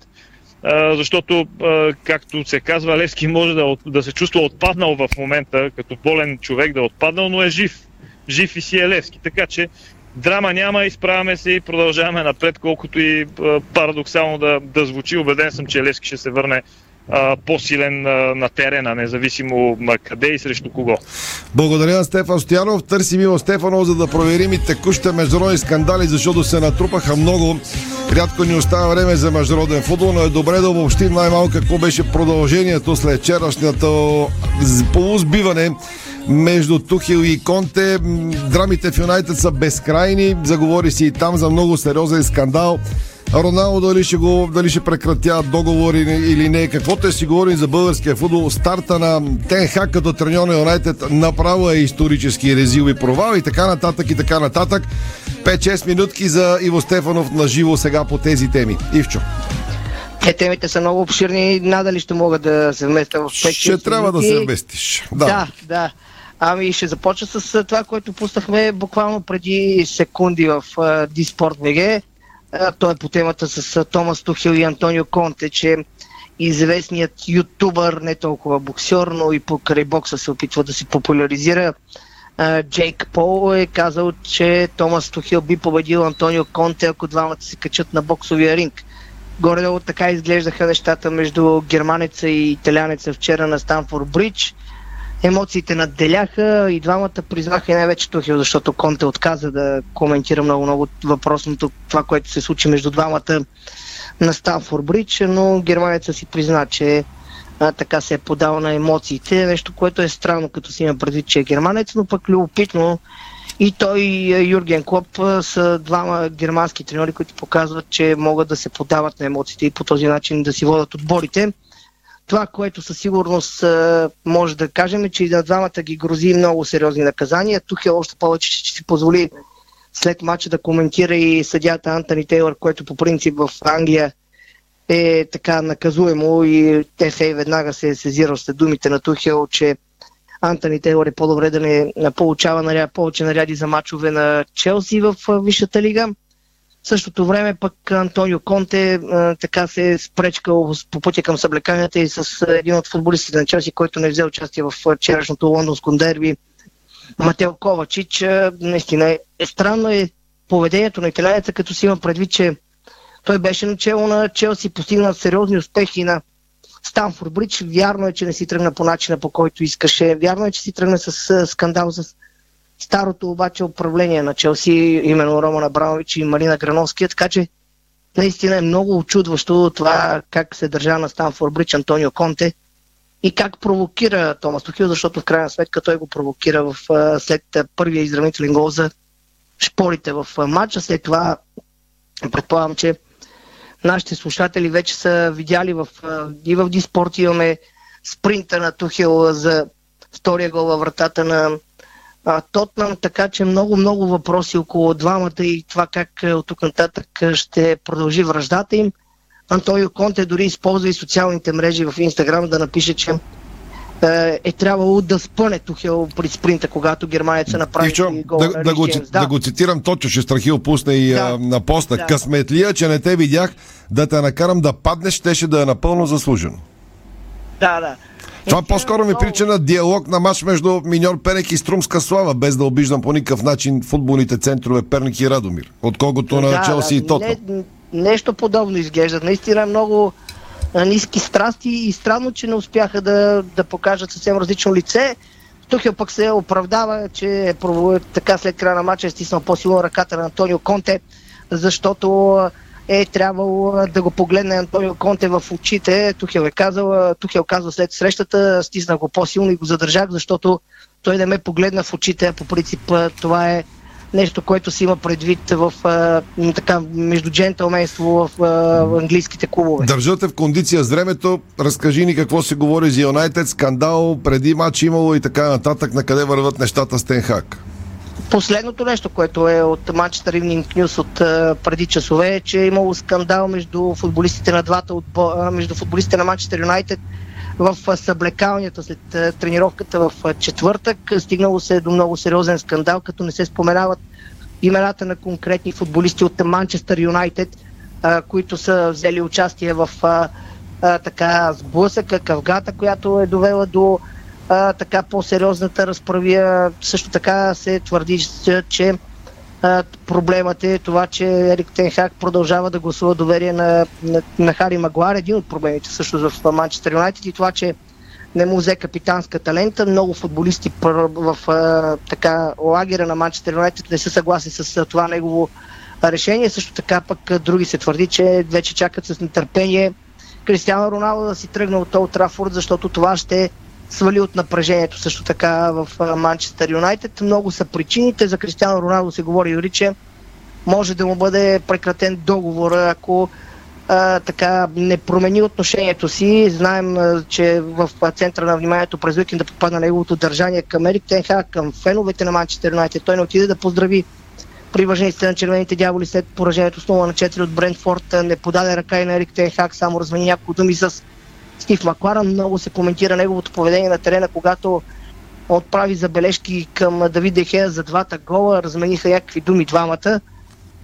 Защото, както се казва, Левски може да, да се чувства отпаднал в момента, като болен човек да е отпаднал, но е жив. Жив и си е Левски. Така че драма няма, изправяме се и продължаваме напред, колкото и парадоксално да, да звучи. Убеден съм, че Левски ще се върне по-силен на терена, независимо къде и срещу кого. Благодаря на Стефан Стоянов. Търсим Иво Стефанов, за да проверим и текущите международни скандали, защото се натрупаха много. Рядко ни остава време за международен футбол, но е добре да обобщим най-малко какво беше продължението след вчерашното полузбиване между Тухил и Конте. Драмите в Юнайтед са безкрайни. Заговори си и там за много сериозен скандал. Роналдо дали ще, го, дали ще прекратяват договори или не. Каквото е си говорим за българския футбол, старта на Тенхак като треньор на Юнайтед направо е исторически резил и провал и така нататък и така нататък. 5-6 минутки за Иво Стефанов на живо сега по тези теми. Ивчо. Те темите са много обширни, надали ще мога да се вместя в 5 Ще трябва да се вместиш. Да, да. да. Ами ще започна с това, което пуснахме буквално преди секунди в uh, Диспорт ВГ. Той е по темата с Томас Тухил и Антонио Конте, че известният ютубър, не толкова боксер, но и покрай бокса се опитва да се популяризира. Джейк Пол е казал, че Томас Тухил би победил Антонио Конте, ако двамата се качат на боксовия ринг. Горе-долу така изглеждаха нещата между германеца и италянеца вчера на Станфорд Бридж емоциите надделяха и двамата признаха и най-вече Тухил, защото Конте отказа да коментира много-много въпросното това, което се случи между двамата на Станфорд Бридж, но германеца си призна, че а, така се е подал на емоциите, нещо, което е странно, като си има предвид, че е германец, но пък любопитно И той и Юрген Клоп са двама германски треньори, които показват, че могат да се подават на емоциите и по този начин да си водят отборите. Това, което със сигурност може да кажем е, че и на двамата ги грози много сериозни наказания. Тук е още повече, че си позволи след матча да коментира и съдята Антони Тейлър, което по принцип в Англия е така наказуемо и ТФА веднага се е сезирал след думите на Тухел, че Антони Тейлор е по-добре да не получава наряд, повече наряди за мачове на Челси в Висшата лига. Същото време пък Антонио Конте а, така се е спречкал по пътя към съблеканията и с един от футболистите на Челси, който не взе участие в вчерашното лондонско дерби, Матео Ковачич. Наистина е, е странно е поведението на италянеца, като си има предвид, че той беше начало на Челси, постигна сериозни успехи на Станфорд Бридж. Вярно е, че не си тръгна по начина, по който искаше. Вярно е, че си тръгна с скандал с старото обаче управление на Челси, именно Роман Абрамович и Марина Грановски. Така че наистина е много очудващо това как се държа на Станфорд Бридж Антонио Конте и как провокира Томас Тухил, защото в крайна сметка той го провокира в, след първия изравнителен гол за шпорите в матча. След това предполагам, че нашите слушатели вече са видяли в, и в Диспорт имаме спринта на Тухел за втория гол във вратата на Тотнам, така че много-много въпроси около двамата и това как от тук нататък ще продължи връждата им. Антонио Конте дори използва и социалните мрежи в Инстаграм да напише, че е, е трябвало да спъне Тухел при спринта, когато германеца направи Ивчо, гол да, да, го, да. да го цитирам точно, ще Страхил пусне и Да. а, на поста. Да. Късметлия, че не те видях, да те накарам да паднеш, щеше да е напълно заслужено. Да, да. Това по-скоро ми прича на диалог на матч между Миньор Перек и Струмска Слава, без да обиждам по никакъв начин футболните центрове Перник и Радомир, отколкото на Да, Челси да, и Тотнам. Не, нещо подобно изглежда. Наистина много ниски страсти и странно, че не успяха да, да покажат съвсем различно лице. Тухел пък се оправдава, че е така след края на матча е стиснал по-силно ръката на Антонио Конте, защото е трябвало да го погледне Антонио Конте в очите. Тухел е казал, Тухел казва след срещата, стисна го по-силно и го задържах, защото той не ме погледна в очите. По принцип това е нещо, което си има предвид в а, така, между джентълменство в, а, в английските клубове. Държате в кондиция с времето. Разкажи ни какво се говори за Юнайтед, скандал, преди матч имало и така нататък, на къде върват нещата с Тенхак. Последното нещо, което е от Manchester Evening News от а, преди часове, е, че е имало скандал между футболистите на двата отбо... а, между футболистите на Manchester Юнайтед в а, съблекалнята след а, тренировката в а, четвъртък. Стигнало се до много сериозен скандал, като не се споменават имената на конкретни футболисти от Манчестър Юнайтед, които са взели участие в а, така сблъсъка, кавгата, която е довела до а, така по-сериозната разправия. Също така се твърди, че- проблемът е това, че Ерик Тенхак продължава да гласува доверие на, на, на Хари Магуар. Един от проблемите също в Манчестър Юнайтед и това, че не му взе капитанска талента. Много футболисти в а, така лагера на Манчестър Юнайтед не са съгласни с това негово решение. Също така пък други се твърди, че вече чакат с нетърпение Кристиано Роналдо да си тръгне от Олд Трафорд, защото това ще свали от напрежението също така в Манчестър Юнайтед. Много са причините. За Кристиано Роналдо се говори дори, че може да му бъде прекратен договор, ако а, така не промени отношението си. Знаем, че в центъра на вниманието през уикенда попадна неговото държание към Ерик Тенхак, към феновете на Манчестър Юнайтед. Той не отиде да поздрави привържениците на червените дяволи след поражението с 0 на 4 от Брентфорд. Не подаде ръка и на Ерик Тенхак, само размени няколко думи с Стив Маклара. Много се коментира неговото поведение на терена, когато отправи забележки към Давид Дехея за двата гола, размениха някакви думи двамата.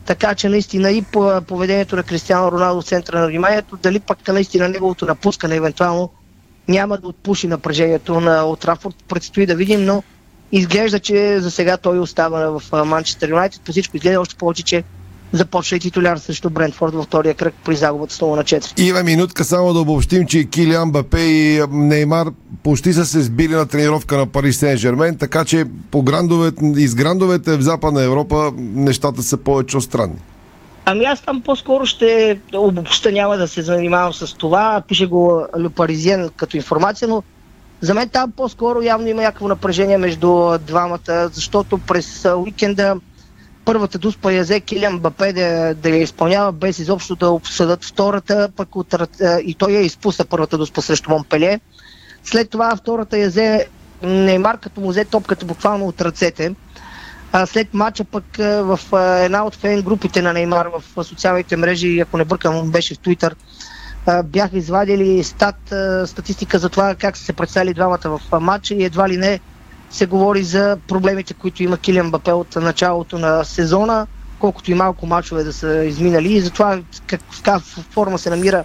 Така че наистина и по поведението на Кристиано Роналдо в центъра на вниманието, дали пък наистина неговото напускане евентуално няма да отпуши напрежението на Отрафорд. Предстои да видим, но изглежда, че за сега той остава в Манчестър Юнайтед. По всичко изглежда още повече, че започва и титуляр срещу Брентфорд във втория кръг при загубата с 0 на 4. Има минутка само да обобщим, че и Килиан Бапе и Неймар почти са се сбили на тренировка на Пари Сен Жермен, така че по грандовете, из грандовете в Западна Европа нещата са повече странни. Ами аз там по-скоро ще обобща, няма да се занимавам с това. Пише го Ле Паризиен като информация, но За мен там по-скоро явно има някакво напрежение между двамата, защото през уикенда първата дуспа я взе Килиан Бапе да, да я изпълнява без изобщо да обсъдат втората, пък от, и той я изпусна първата дуспа срещу Монпеле. След това втората я взе Неймар, като му взе топката буквално от ръцете. А след матча пък в една от фен групите на Неймар в социалните мрежи, ако не бъркам, беше в Твитър, бяха извадили стат, статистика за това как са се представили двамата в матча и едва ли не се говори за проблемите, които има Килиан Бапе от началото на сезона, колкото и малко мачове да са изминали и затова как, в каква форма се намира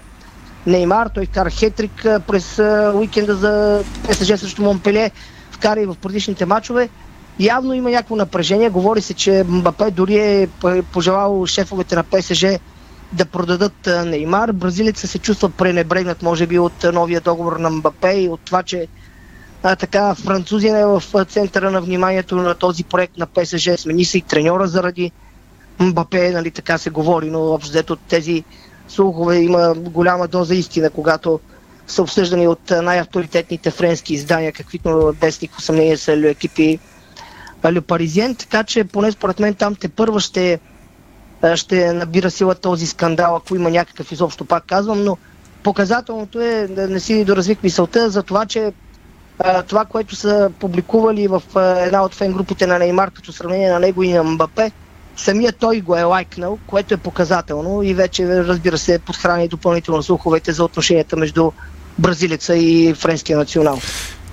Неймар. Той вкара хетрик през уикенда за ПСЖ срещу Монпеле, вкара и в предишните мачове. Явно има някакво напрежение. Говори се, че Мбапе дори е пожелал шефовете на ПСЖ да продадат Неймар. Бразилеца се чувства пренебрегнат, може би, от новия договор на Мбапе и от това, че а, така, французин е в центъра на вниманието на този проект на ПСЖ. Смени се и треньора заради Мбапе, нали, така се говори, но общо тези слухове има голяма доза истина, когато са обсъждани от най-авторитетните френски издания, каквито без никакво съмнение са екипи Ле Паризиен, така че поне според мен там те първа ще, ще набира сила този скандал, ако има някакъв изобщо, пак казвам, но показателното е, не си доразвих мисълта за това, че това, което са публикували в една от фен групите на Неймар, като сравнение на него и на Мбапе, самият той го е лайкнал, което е показателно и вече, разбира се, подхрани допълнително слуховете за отношенията между бразилеца и френския национал.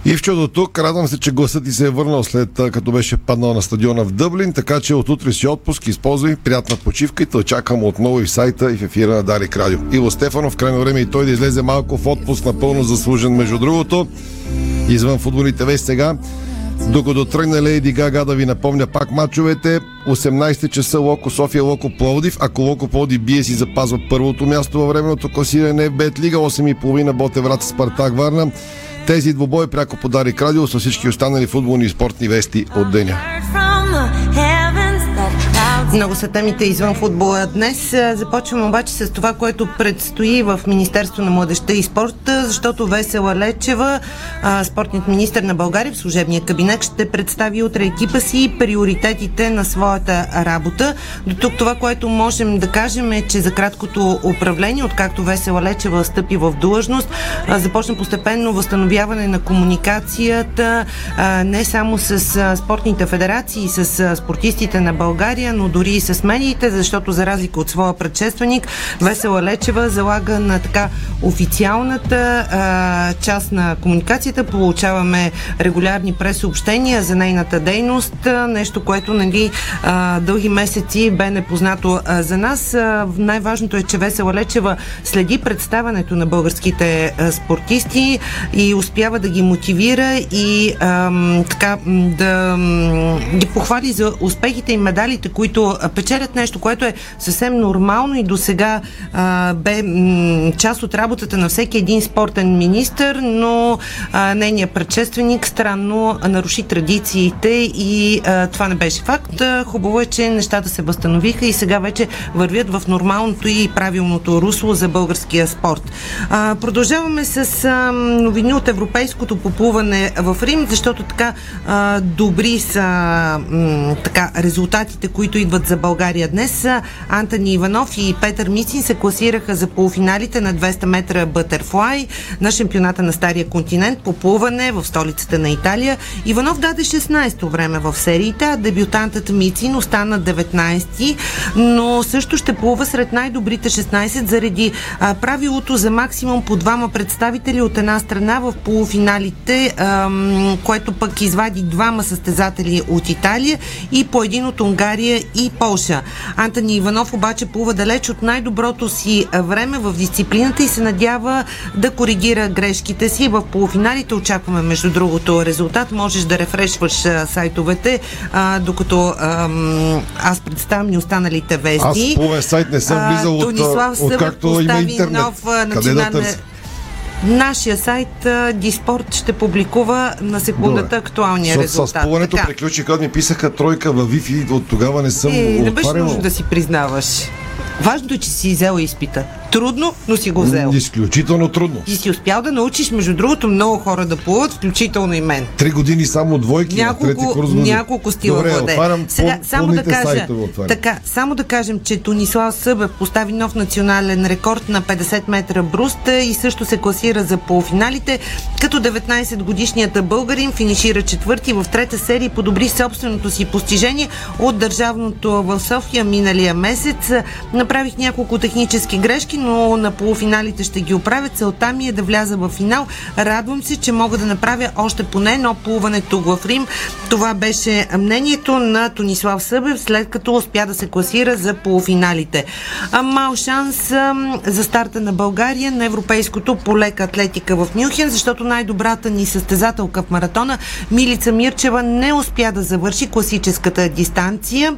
И в чудо тук, радвам се, че гласът ти се е върнал след като беше паднал на стадиона в Дъблин, така че от утре си отпуск, използвай приятна почивка и те очаквам отново и в сайта и в ефира на Дарик Радио. Иво Стефанов, крайно време и той да излезе малко в отпуск, напълно заслужен между другото. Извън футболните вести сега. Докато тръгне Лейди Гага да ви напомня пак мачовете, 18 часа Локо София, Локо Пловдив. Ако Локо Пловдив бие си запазва първото място във временното класиране в Бет Лига, 8.30 Ботеврат Спартак Варна. Тези двубои пряко подари радио с всички останали футболни и спортни вести от деня. Много са темите извън футбола днес. Започваме обаче с това, което предстои в Министерство на младеща и спорта, защото Весела Лечева, спортният министр на България в служебния кабинет, ще представи утре екипа си и приоритетите на своята работа. До тук това, което можем да кажем е, че за краткото управление, откакто Весела Лечева стъпи в длъжност, започна постепенно възстановяване на комуникацията не само с спортните федерации, с спортистите на България, но дори и с медиите, защото за разлика от своя предшественик, Весела Лечева залага на така официалната а, част на комуникацията. Получаваме регулярни пресъобщения за нейната дейност, нещо, което нали, а, дълги месеци бе непознато а, за нас. А, най-важното е, че Весела Лечева следи представането на българските а, спортисти и успява да ги мотивира и а, така да ги похвали за успехите и медалите, които печелят нещо, което е съвсем нормално и до сега бе м- част от работата на всеки един спортен министр, но а, нейният предшественик странно наруши традициите и а, това не беше факт. Хубаво е, че нещата се възстановиха и сега вече вървят в нормалното и правилното русло за българския спорт. А, продължаваме с а, новини от европейското поплуване в Рим, защото така а, добри са м- така резултатите, които идват за България днес. Антони Иванов и Петър Мицин се класираха за полуфиналите на 200 метра Бътерфлай на шампионата на Стария континент по плуване в столицата на Италия. Иванов даде 16-то време в сериите, а дебютантът Мицин остана 19-ти, но също ще плува сред най-добрите 16 заради а, правилото за максимум по двама представители от една страна в полуфиналите, ам, което пък извади двама състезатели от Италия и по един от Унгария и Полша. Антони Иванов обаче плува далеч от най-доброто си време в дисциплината и се надява да коригира грешките си. В полуфиналите очакваме, между другото, резултат. Можеш да рефрешваш сайтовете, а, докато ам, аз представям ни останалите вести. Аз по сайт не съм влизал от, Тонислав от, както има интернет. нов национален... Нашия сайт Диспорт ще публикува на секундата Добре. актуалния Защото резултат. С плуването приключи, когато ми писаха тройка във Wi-Fi, от тогава не съм е, не беше отварял. нужно да си признаваш. Важното е, че си взела изпита. Трудно, но си го взел. Изключително трудно. И си успял да научиш, между другото, много хора да плуват, включително и мен. Три години само двойки, на трети Няколко, курс няколко стила Добре, отварям Сега, по- само да кажа, сайтове така, само да кажем, че Тонислав Събев постави нов национален рекорд на 50 метра бруст и също се класира за полуфиналите, като 19 годишният българин финишира четвърти в трета серия и подобри собственото си постижение от държавното в София миналия месец. Направих няколко технически грешки, но на полуфиналите ще ги оправя. Целта ми е да вляза в финал. Радвам се, че мога да направя още поне едно плуване тук в Рим. Това беше мнението на Тонислав Събев, след като успя да се класира за полуфиналите. Мал шанс за старта на България на европейското по лека атлетика в Мюнхен, защото най-добрата ни състезателка в маратона Милица Мирчева не успя да завърши класическата дистанция.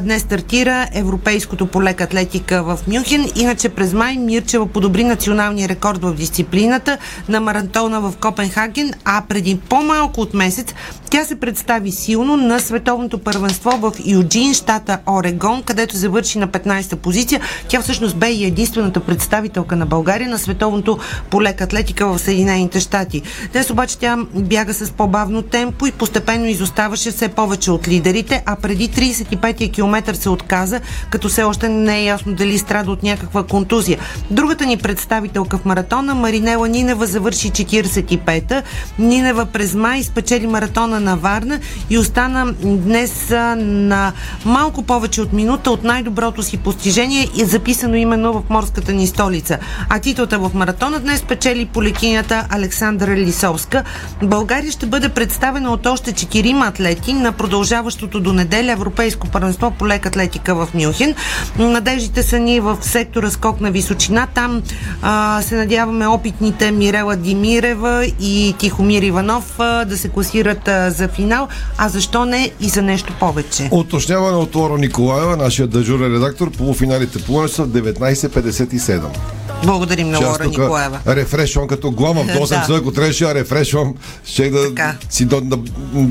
Днес стартира европейското по лека атлетика в Мюнхен. Иначе през май Мирчева подобри националния рекорд в дисциплината на маратона в Копенхаген, а преди по-малко от месец тя се представи силно на световното първенство в Юджин, щата Орегон, където завърши на 15-та позиция. Тя всъщност бе и единствената представителка на България на световното по лека атлетика в Съединените щати. Днес обаче тя бяга с по-бавно темпо и постепенно изоставаше все повече от лидерите, а преди 35-я километър се отказа, като все още не е ясно дали страда от някаква контузия. Другата ни представителка в маратона, Маринела Нинева, завърши 45-та. Нинева през май спечели маратона на Варна и остана днес на малко повече от минута от най-доброто си постижение и записано именно в морската ни столица. А титлата в маратона днес печели полекинята Александра Лисовска. България ще бъде представена от още четирима атлети на продължаващото до неделя Европейско първенство по лек атлетика в Мюнхен. Надеждите са ни в сектора скок на височина. Там а, се надяваме опитните Мирела Димирева и Тихомир Иванов а, да се класират а, за финал, а защо не и за нещо повече. Уточняване от Лора Николаева, нашия дежурен редактор, полуфиналите плуване са в 19.57. Благодарим на аз Лора Николаева. Рефрешвам като глава в 8 Да. часа, ако трябваше да рефрешвам, щех да си до, да, до,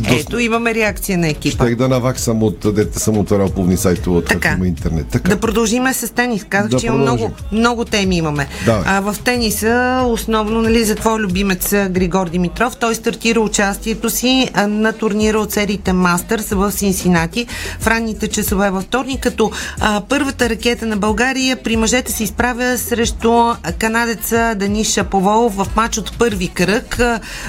Ето имаме реакция на екипа. щех да наваксам от дете съм отварял плувни сайтове от Така. има интернет. Така. Да продължиме с тенис. Казах, Да че има много, много теми имаме. Давай. А, в тениса, основно нали, за твой любимец а, Григор Димитров, той стартира участието си а, на турнира от сериите Мастърс в Синсинати в ранните часове във вторник, като а, първата ракета на България при мъжете се изправя срещу канадеца Даниш Шаповол в матч от първи кръг.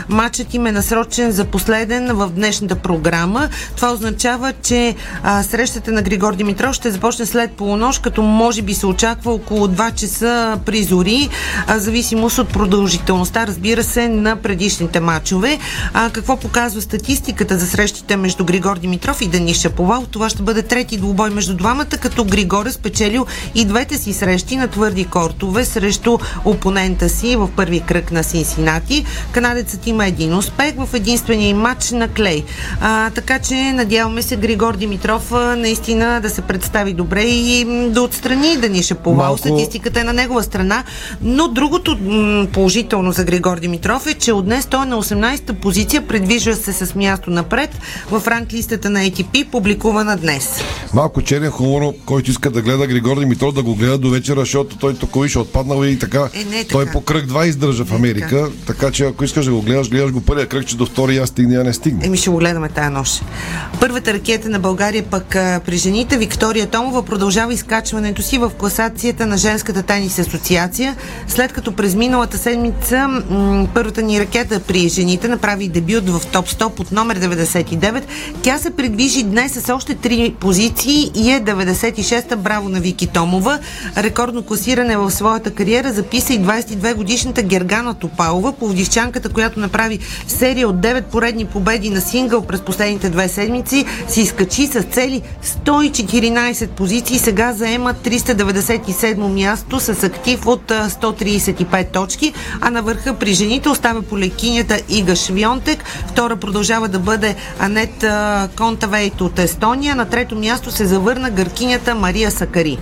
Матчът им е насрочен за последен в днешната програма. Това означава, че а, срещата на Григор Димитров ще започне след полунощ, като може би се очаква около 2 часа при зори, а, зависимост от продължителността, разбира се, на предишните матчове. А, какво показва статистиката за срещите между Григор Димитров и Денис Шаповал? Това ще бъде трети двубой между двамата, като Григор е спечелил и двете си срещи на твърди кортове срещу опонента си в първи кръг на Синсинати. Канадецът има един успех в единствения им матч на Клей. А, така че надяваме се Григор Димитров а, наистина да се представи добре и м, да отстрани Даниша Повал. Малко- Статистиката е на негова страна. Но другото м, положително за Григор Димитров е, че от днес той е на 18-та позиция, предвижда се с място напред в ранглистата на ATP, публикувана днес. Малко черен хумор, който иска да гледа Григор Димитров, да го гледа до вечера, защото той тук виж отпаднал и така. Е, не е той така. по кръг 2 издържа в Америка, така. че ако искаш да го гледаш, гледаш го първия кръг, че до втори аз стигне, а не стигне. Еми ще го гледаме тая нощ. Първата ракета на България пък а, при жените Виктория Томова продължава изкачването си в класацията на Женската тенис асоциация, след като през миналата седмица м- първата ни ракета при жените направи дебют в топ 100 под номер 99. Тя се придвижи днес с още три позиции и е 96-та. Браво на Вики Томова. Рекордно класиране в своята кариера записа и 22 годишната Гергана Топалова, пловдивчанката, която направи серия от 9 поредни победи на сингъл през последните две седмици, се изкачи с цели 114 позиции. Сега заема 397 място с актив от а, 135 точки, а на върха при жените остава полекинята Ига Швионтек. Втора продължава да бъде Анет Контавейт от Естония. На трето място се завърна гъркинята Мария Сакари.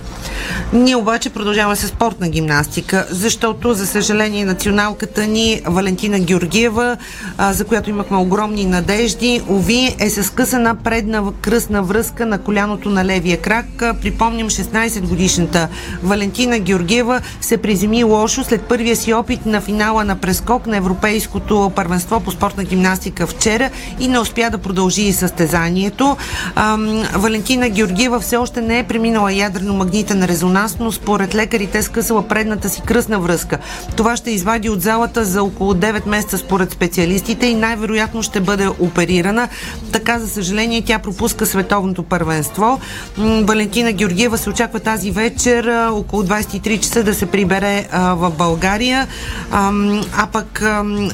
Ние обаче продължаваме с спортна гимнастика. Гимнастика, защото, за съжаление, националката ни Валентина Георгиева, а, за която имахме огромни надежди, ови е с късана предна кръсна връзка на коляното на левия крак. А, Припомням, 16 годишната Валентина Георгиева се приземи лошо след първия си опит на финала на прескок на Европейското първенство по спортна гимнастика вчера и не успя да продължи състезанието. Ам, Валентина Георгиева все още не е преминала ядрено-магнитен резонанс, но според лекарите скъсала предната си кръсна връзка. Това ще извади от залата за около 9 месеца според специалистите и най-вероятно ще бъде оперирана. Така, за съжаление, тя пропуска световното първенство. Валентина Георгиева се очаква тази вечер около 23 часа да се прибере в България. А пък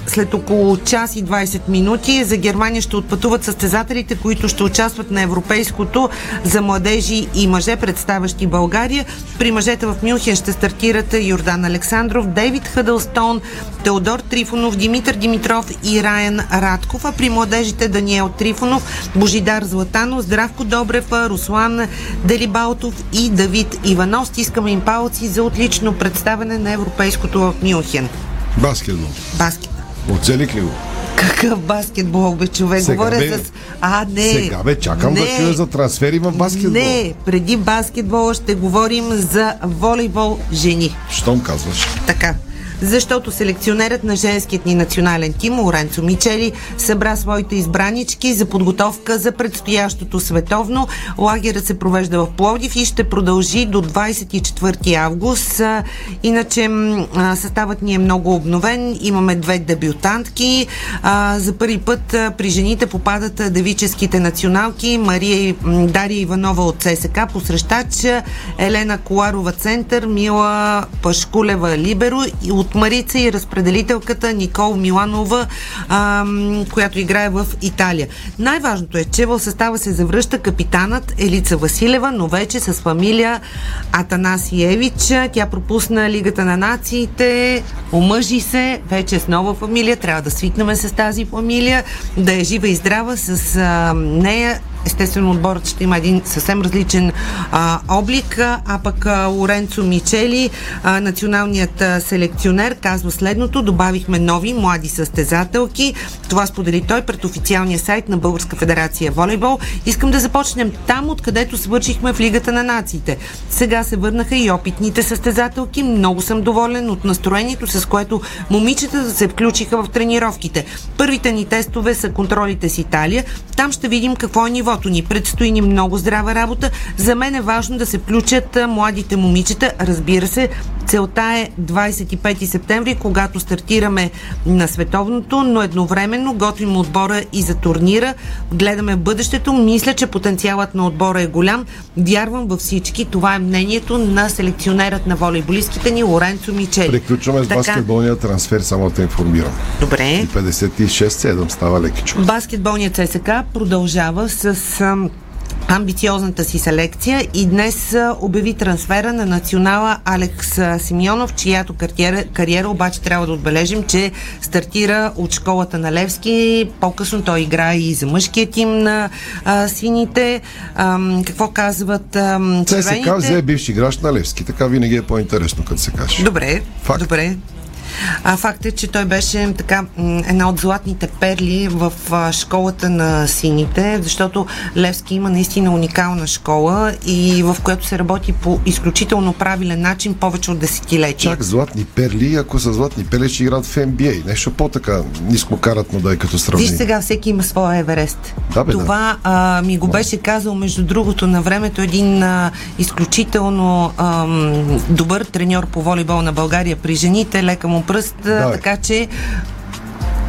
след около час и 20 минути за Германия ще отпътуват състезателите, които ще участват на Европейското за младежи и мъже, представящи България. При мъжете в Мюнхен ще стартират Йордан Александров, Дейвид Хъдълстон, Теодор Трифонов, Димитър Димитров и Райан Радков, а при младежите Даниел Трифонов, Божидар Златанов, Здравко Добрев, Руслан Делибалтов и Давид Иванов. Стискаме им палци за отлично представяне на Европейското в Мюнхен. Баскетбол. Баскет. Оцелих ли го? Какъв баскетбол, бе, човек? Сега, Говоря бе. с... А, не. Сега бе, чакам не. да чуя за трансфери в баскетбол. Не, преди баскетбола ще говорим за волейбол жени. Щом казваш. Така. Защото селекционерът на женският ни национален тим, Лоренцо Мичели, събра своите избранички за подготовка за предстоящото световно. Лагерът се провежда в Пловдив и ще продължи до 24 август. Иначе съставът ни е много обновен. Имаме две дебютантки. За първи път при жените попадат девическите националки Мария Дария Иванова от ССК, посрещач Елена Коларова център, Мила Пашкулева Либеро и от Марица и разпределителката Никол Миланова, ам, която играе в Италия. Най-важното е, че в състава се завръща капитанът Елица Василева, но вече с фамилия Атанасиевич. Тя пропусна Лигата на нациите, омъжи се, вече с нова фамилия, трябва да свикнем с тази фамилия, да е жива и здрава с а, нея Естествено, отборът ще има един съвсем различен а, облик, а, пък а, Лоренцо Мичели, а, националният а, селекционер, казва следното. Добавихме нови млади състезателки. Това сподели той пред официалния сайт на Българска федерация волейбол. Искам да започнем там, откъдето свършихме в Лигата на нациите. Сега се върнаха и опитните състезателки. Много съм доволен от настроението, с което момичетата се включиха в тренировките. Първите ни тестове са контролите с Италия. Там ще видим какво е нивото ни. Предстои ни много здрава работа. За мен е важно да се включат младите момичета. Разбира се, целта е 25 септември, когато стартираме на световното, но едновременно готвим отбора и за турнира. Гледаме бъдещето. Мисля, че потенциалът на отбора е голям. Вярвам във всички. Това е мнението на селекционерът на волейболистките ни Лоренцо Мичели. Приключваме с Така. баскетболния трансфер, само да информирам. Добре. И 56-7 става лекичко. Баскетболният ЦСК продължава с ам, амбициозната си селекция и днес а, обяви трансфера на национала Алекс а, Симеонов, чиято кариера, кариера обаче трябва да отбележим, че стартира от школата на Левски. По-късно той играе и за мъжкия тим на а, сините. Ам, какво казват ам, ЦСКА червените? взе бивш играч на Левски, така винаги е по-интересно, като се каже. Добре, Факт. добре. А факт е, че той беше така една от златните перли в а, школата на сините, защото Левски има наистина уникална школа и в която се работи по изключително правилен начин повече от десетилетия. Чак златни перли, ако са златни перли, ще играят в NBA. Нещо по-така ниско карат, но да е като сравнение. Виж сега, всеки има своя Еверест. Да, бе, да. Това а, ми го беше казал, между другото, на времето един а, изключително ам, добър треньор по волейбол на България при жените, лека му пръст, а, Давай. така че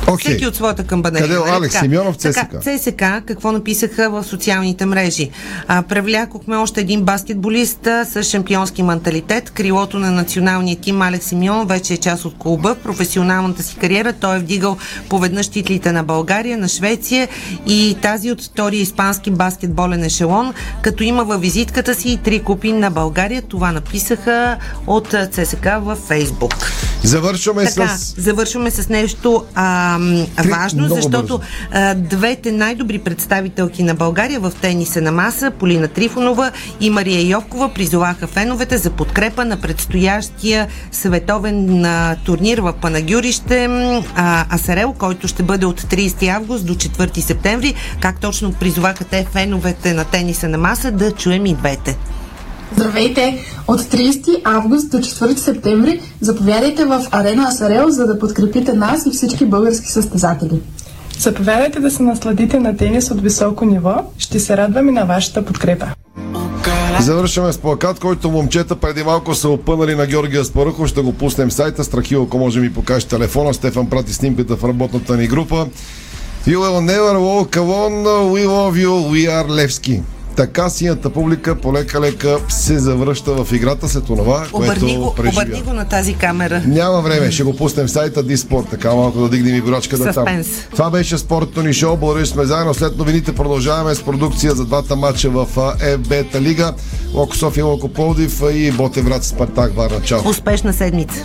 Окей. всеки от своята камбанерия. Къде е нали Алекс? Симеонов, Така, ЦСКА? ЦСКА, какво написаха в социалните мрежи? А, превлякохме още един баскетболист а, с шампионски менталитет. Крилото на националния тим Алекс Симеон вече е част от клуба. В професионалната си кариера той е вдигал поведнъж титлите на България, на Швеция и тази от втория испански баскетболен ешелон, като има във визитката си и три купи на България. Това написаха от а, ЦСКА във Фейсбук. Завършваме Така, с... завършваме с нещо а, ам, важно, защото а, двете най-добри представителки на България в тениса на маса, Полина Трифонова и Мария Йовкова, призоваха феновете за подкрепа на предстоящия световен а, турнир в Панагюрище а, Асарел, който ще бъде от 30 август до 4 септември. Как точно призоваха те феновете на тениса на маса да чуем и двете. Здравейте! От 30 август до 4 септември заповядайте в Арена Асарел, за да подкрепите нас и всички български състезатели. Заповядайте да се насладите на тенис от високо ниво. Ще се радваме на вашата подкрепа. Завършваме с плакат, който момчета преди малко са опънали на Георгия Спарухов. Ще го пуснем в сайта. Страхил, ако може ми покаже телефона. Стефан прати снимката в работната ни група. You will never walk alone. We love you. We are Levski така синята публика полека-лека се завръща в играта след това, което го, преживя. Обърни го на тази камера. Няма време, ще го пуснем в сайта Диспорт, така малко да дигнем и горачката там. Това беше спортното ни шоу, благодаря, сме заедно. След новините продължаваме с продукция за двата матча в ФБ Лига. Локо София, Локо Полдив и Ботеврат Спартак Варна. Чао! Успешна седмица!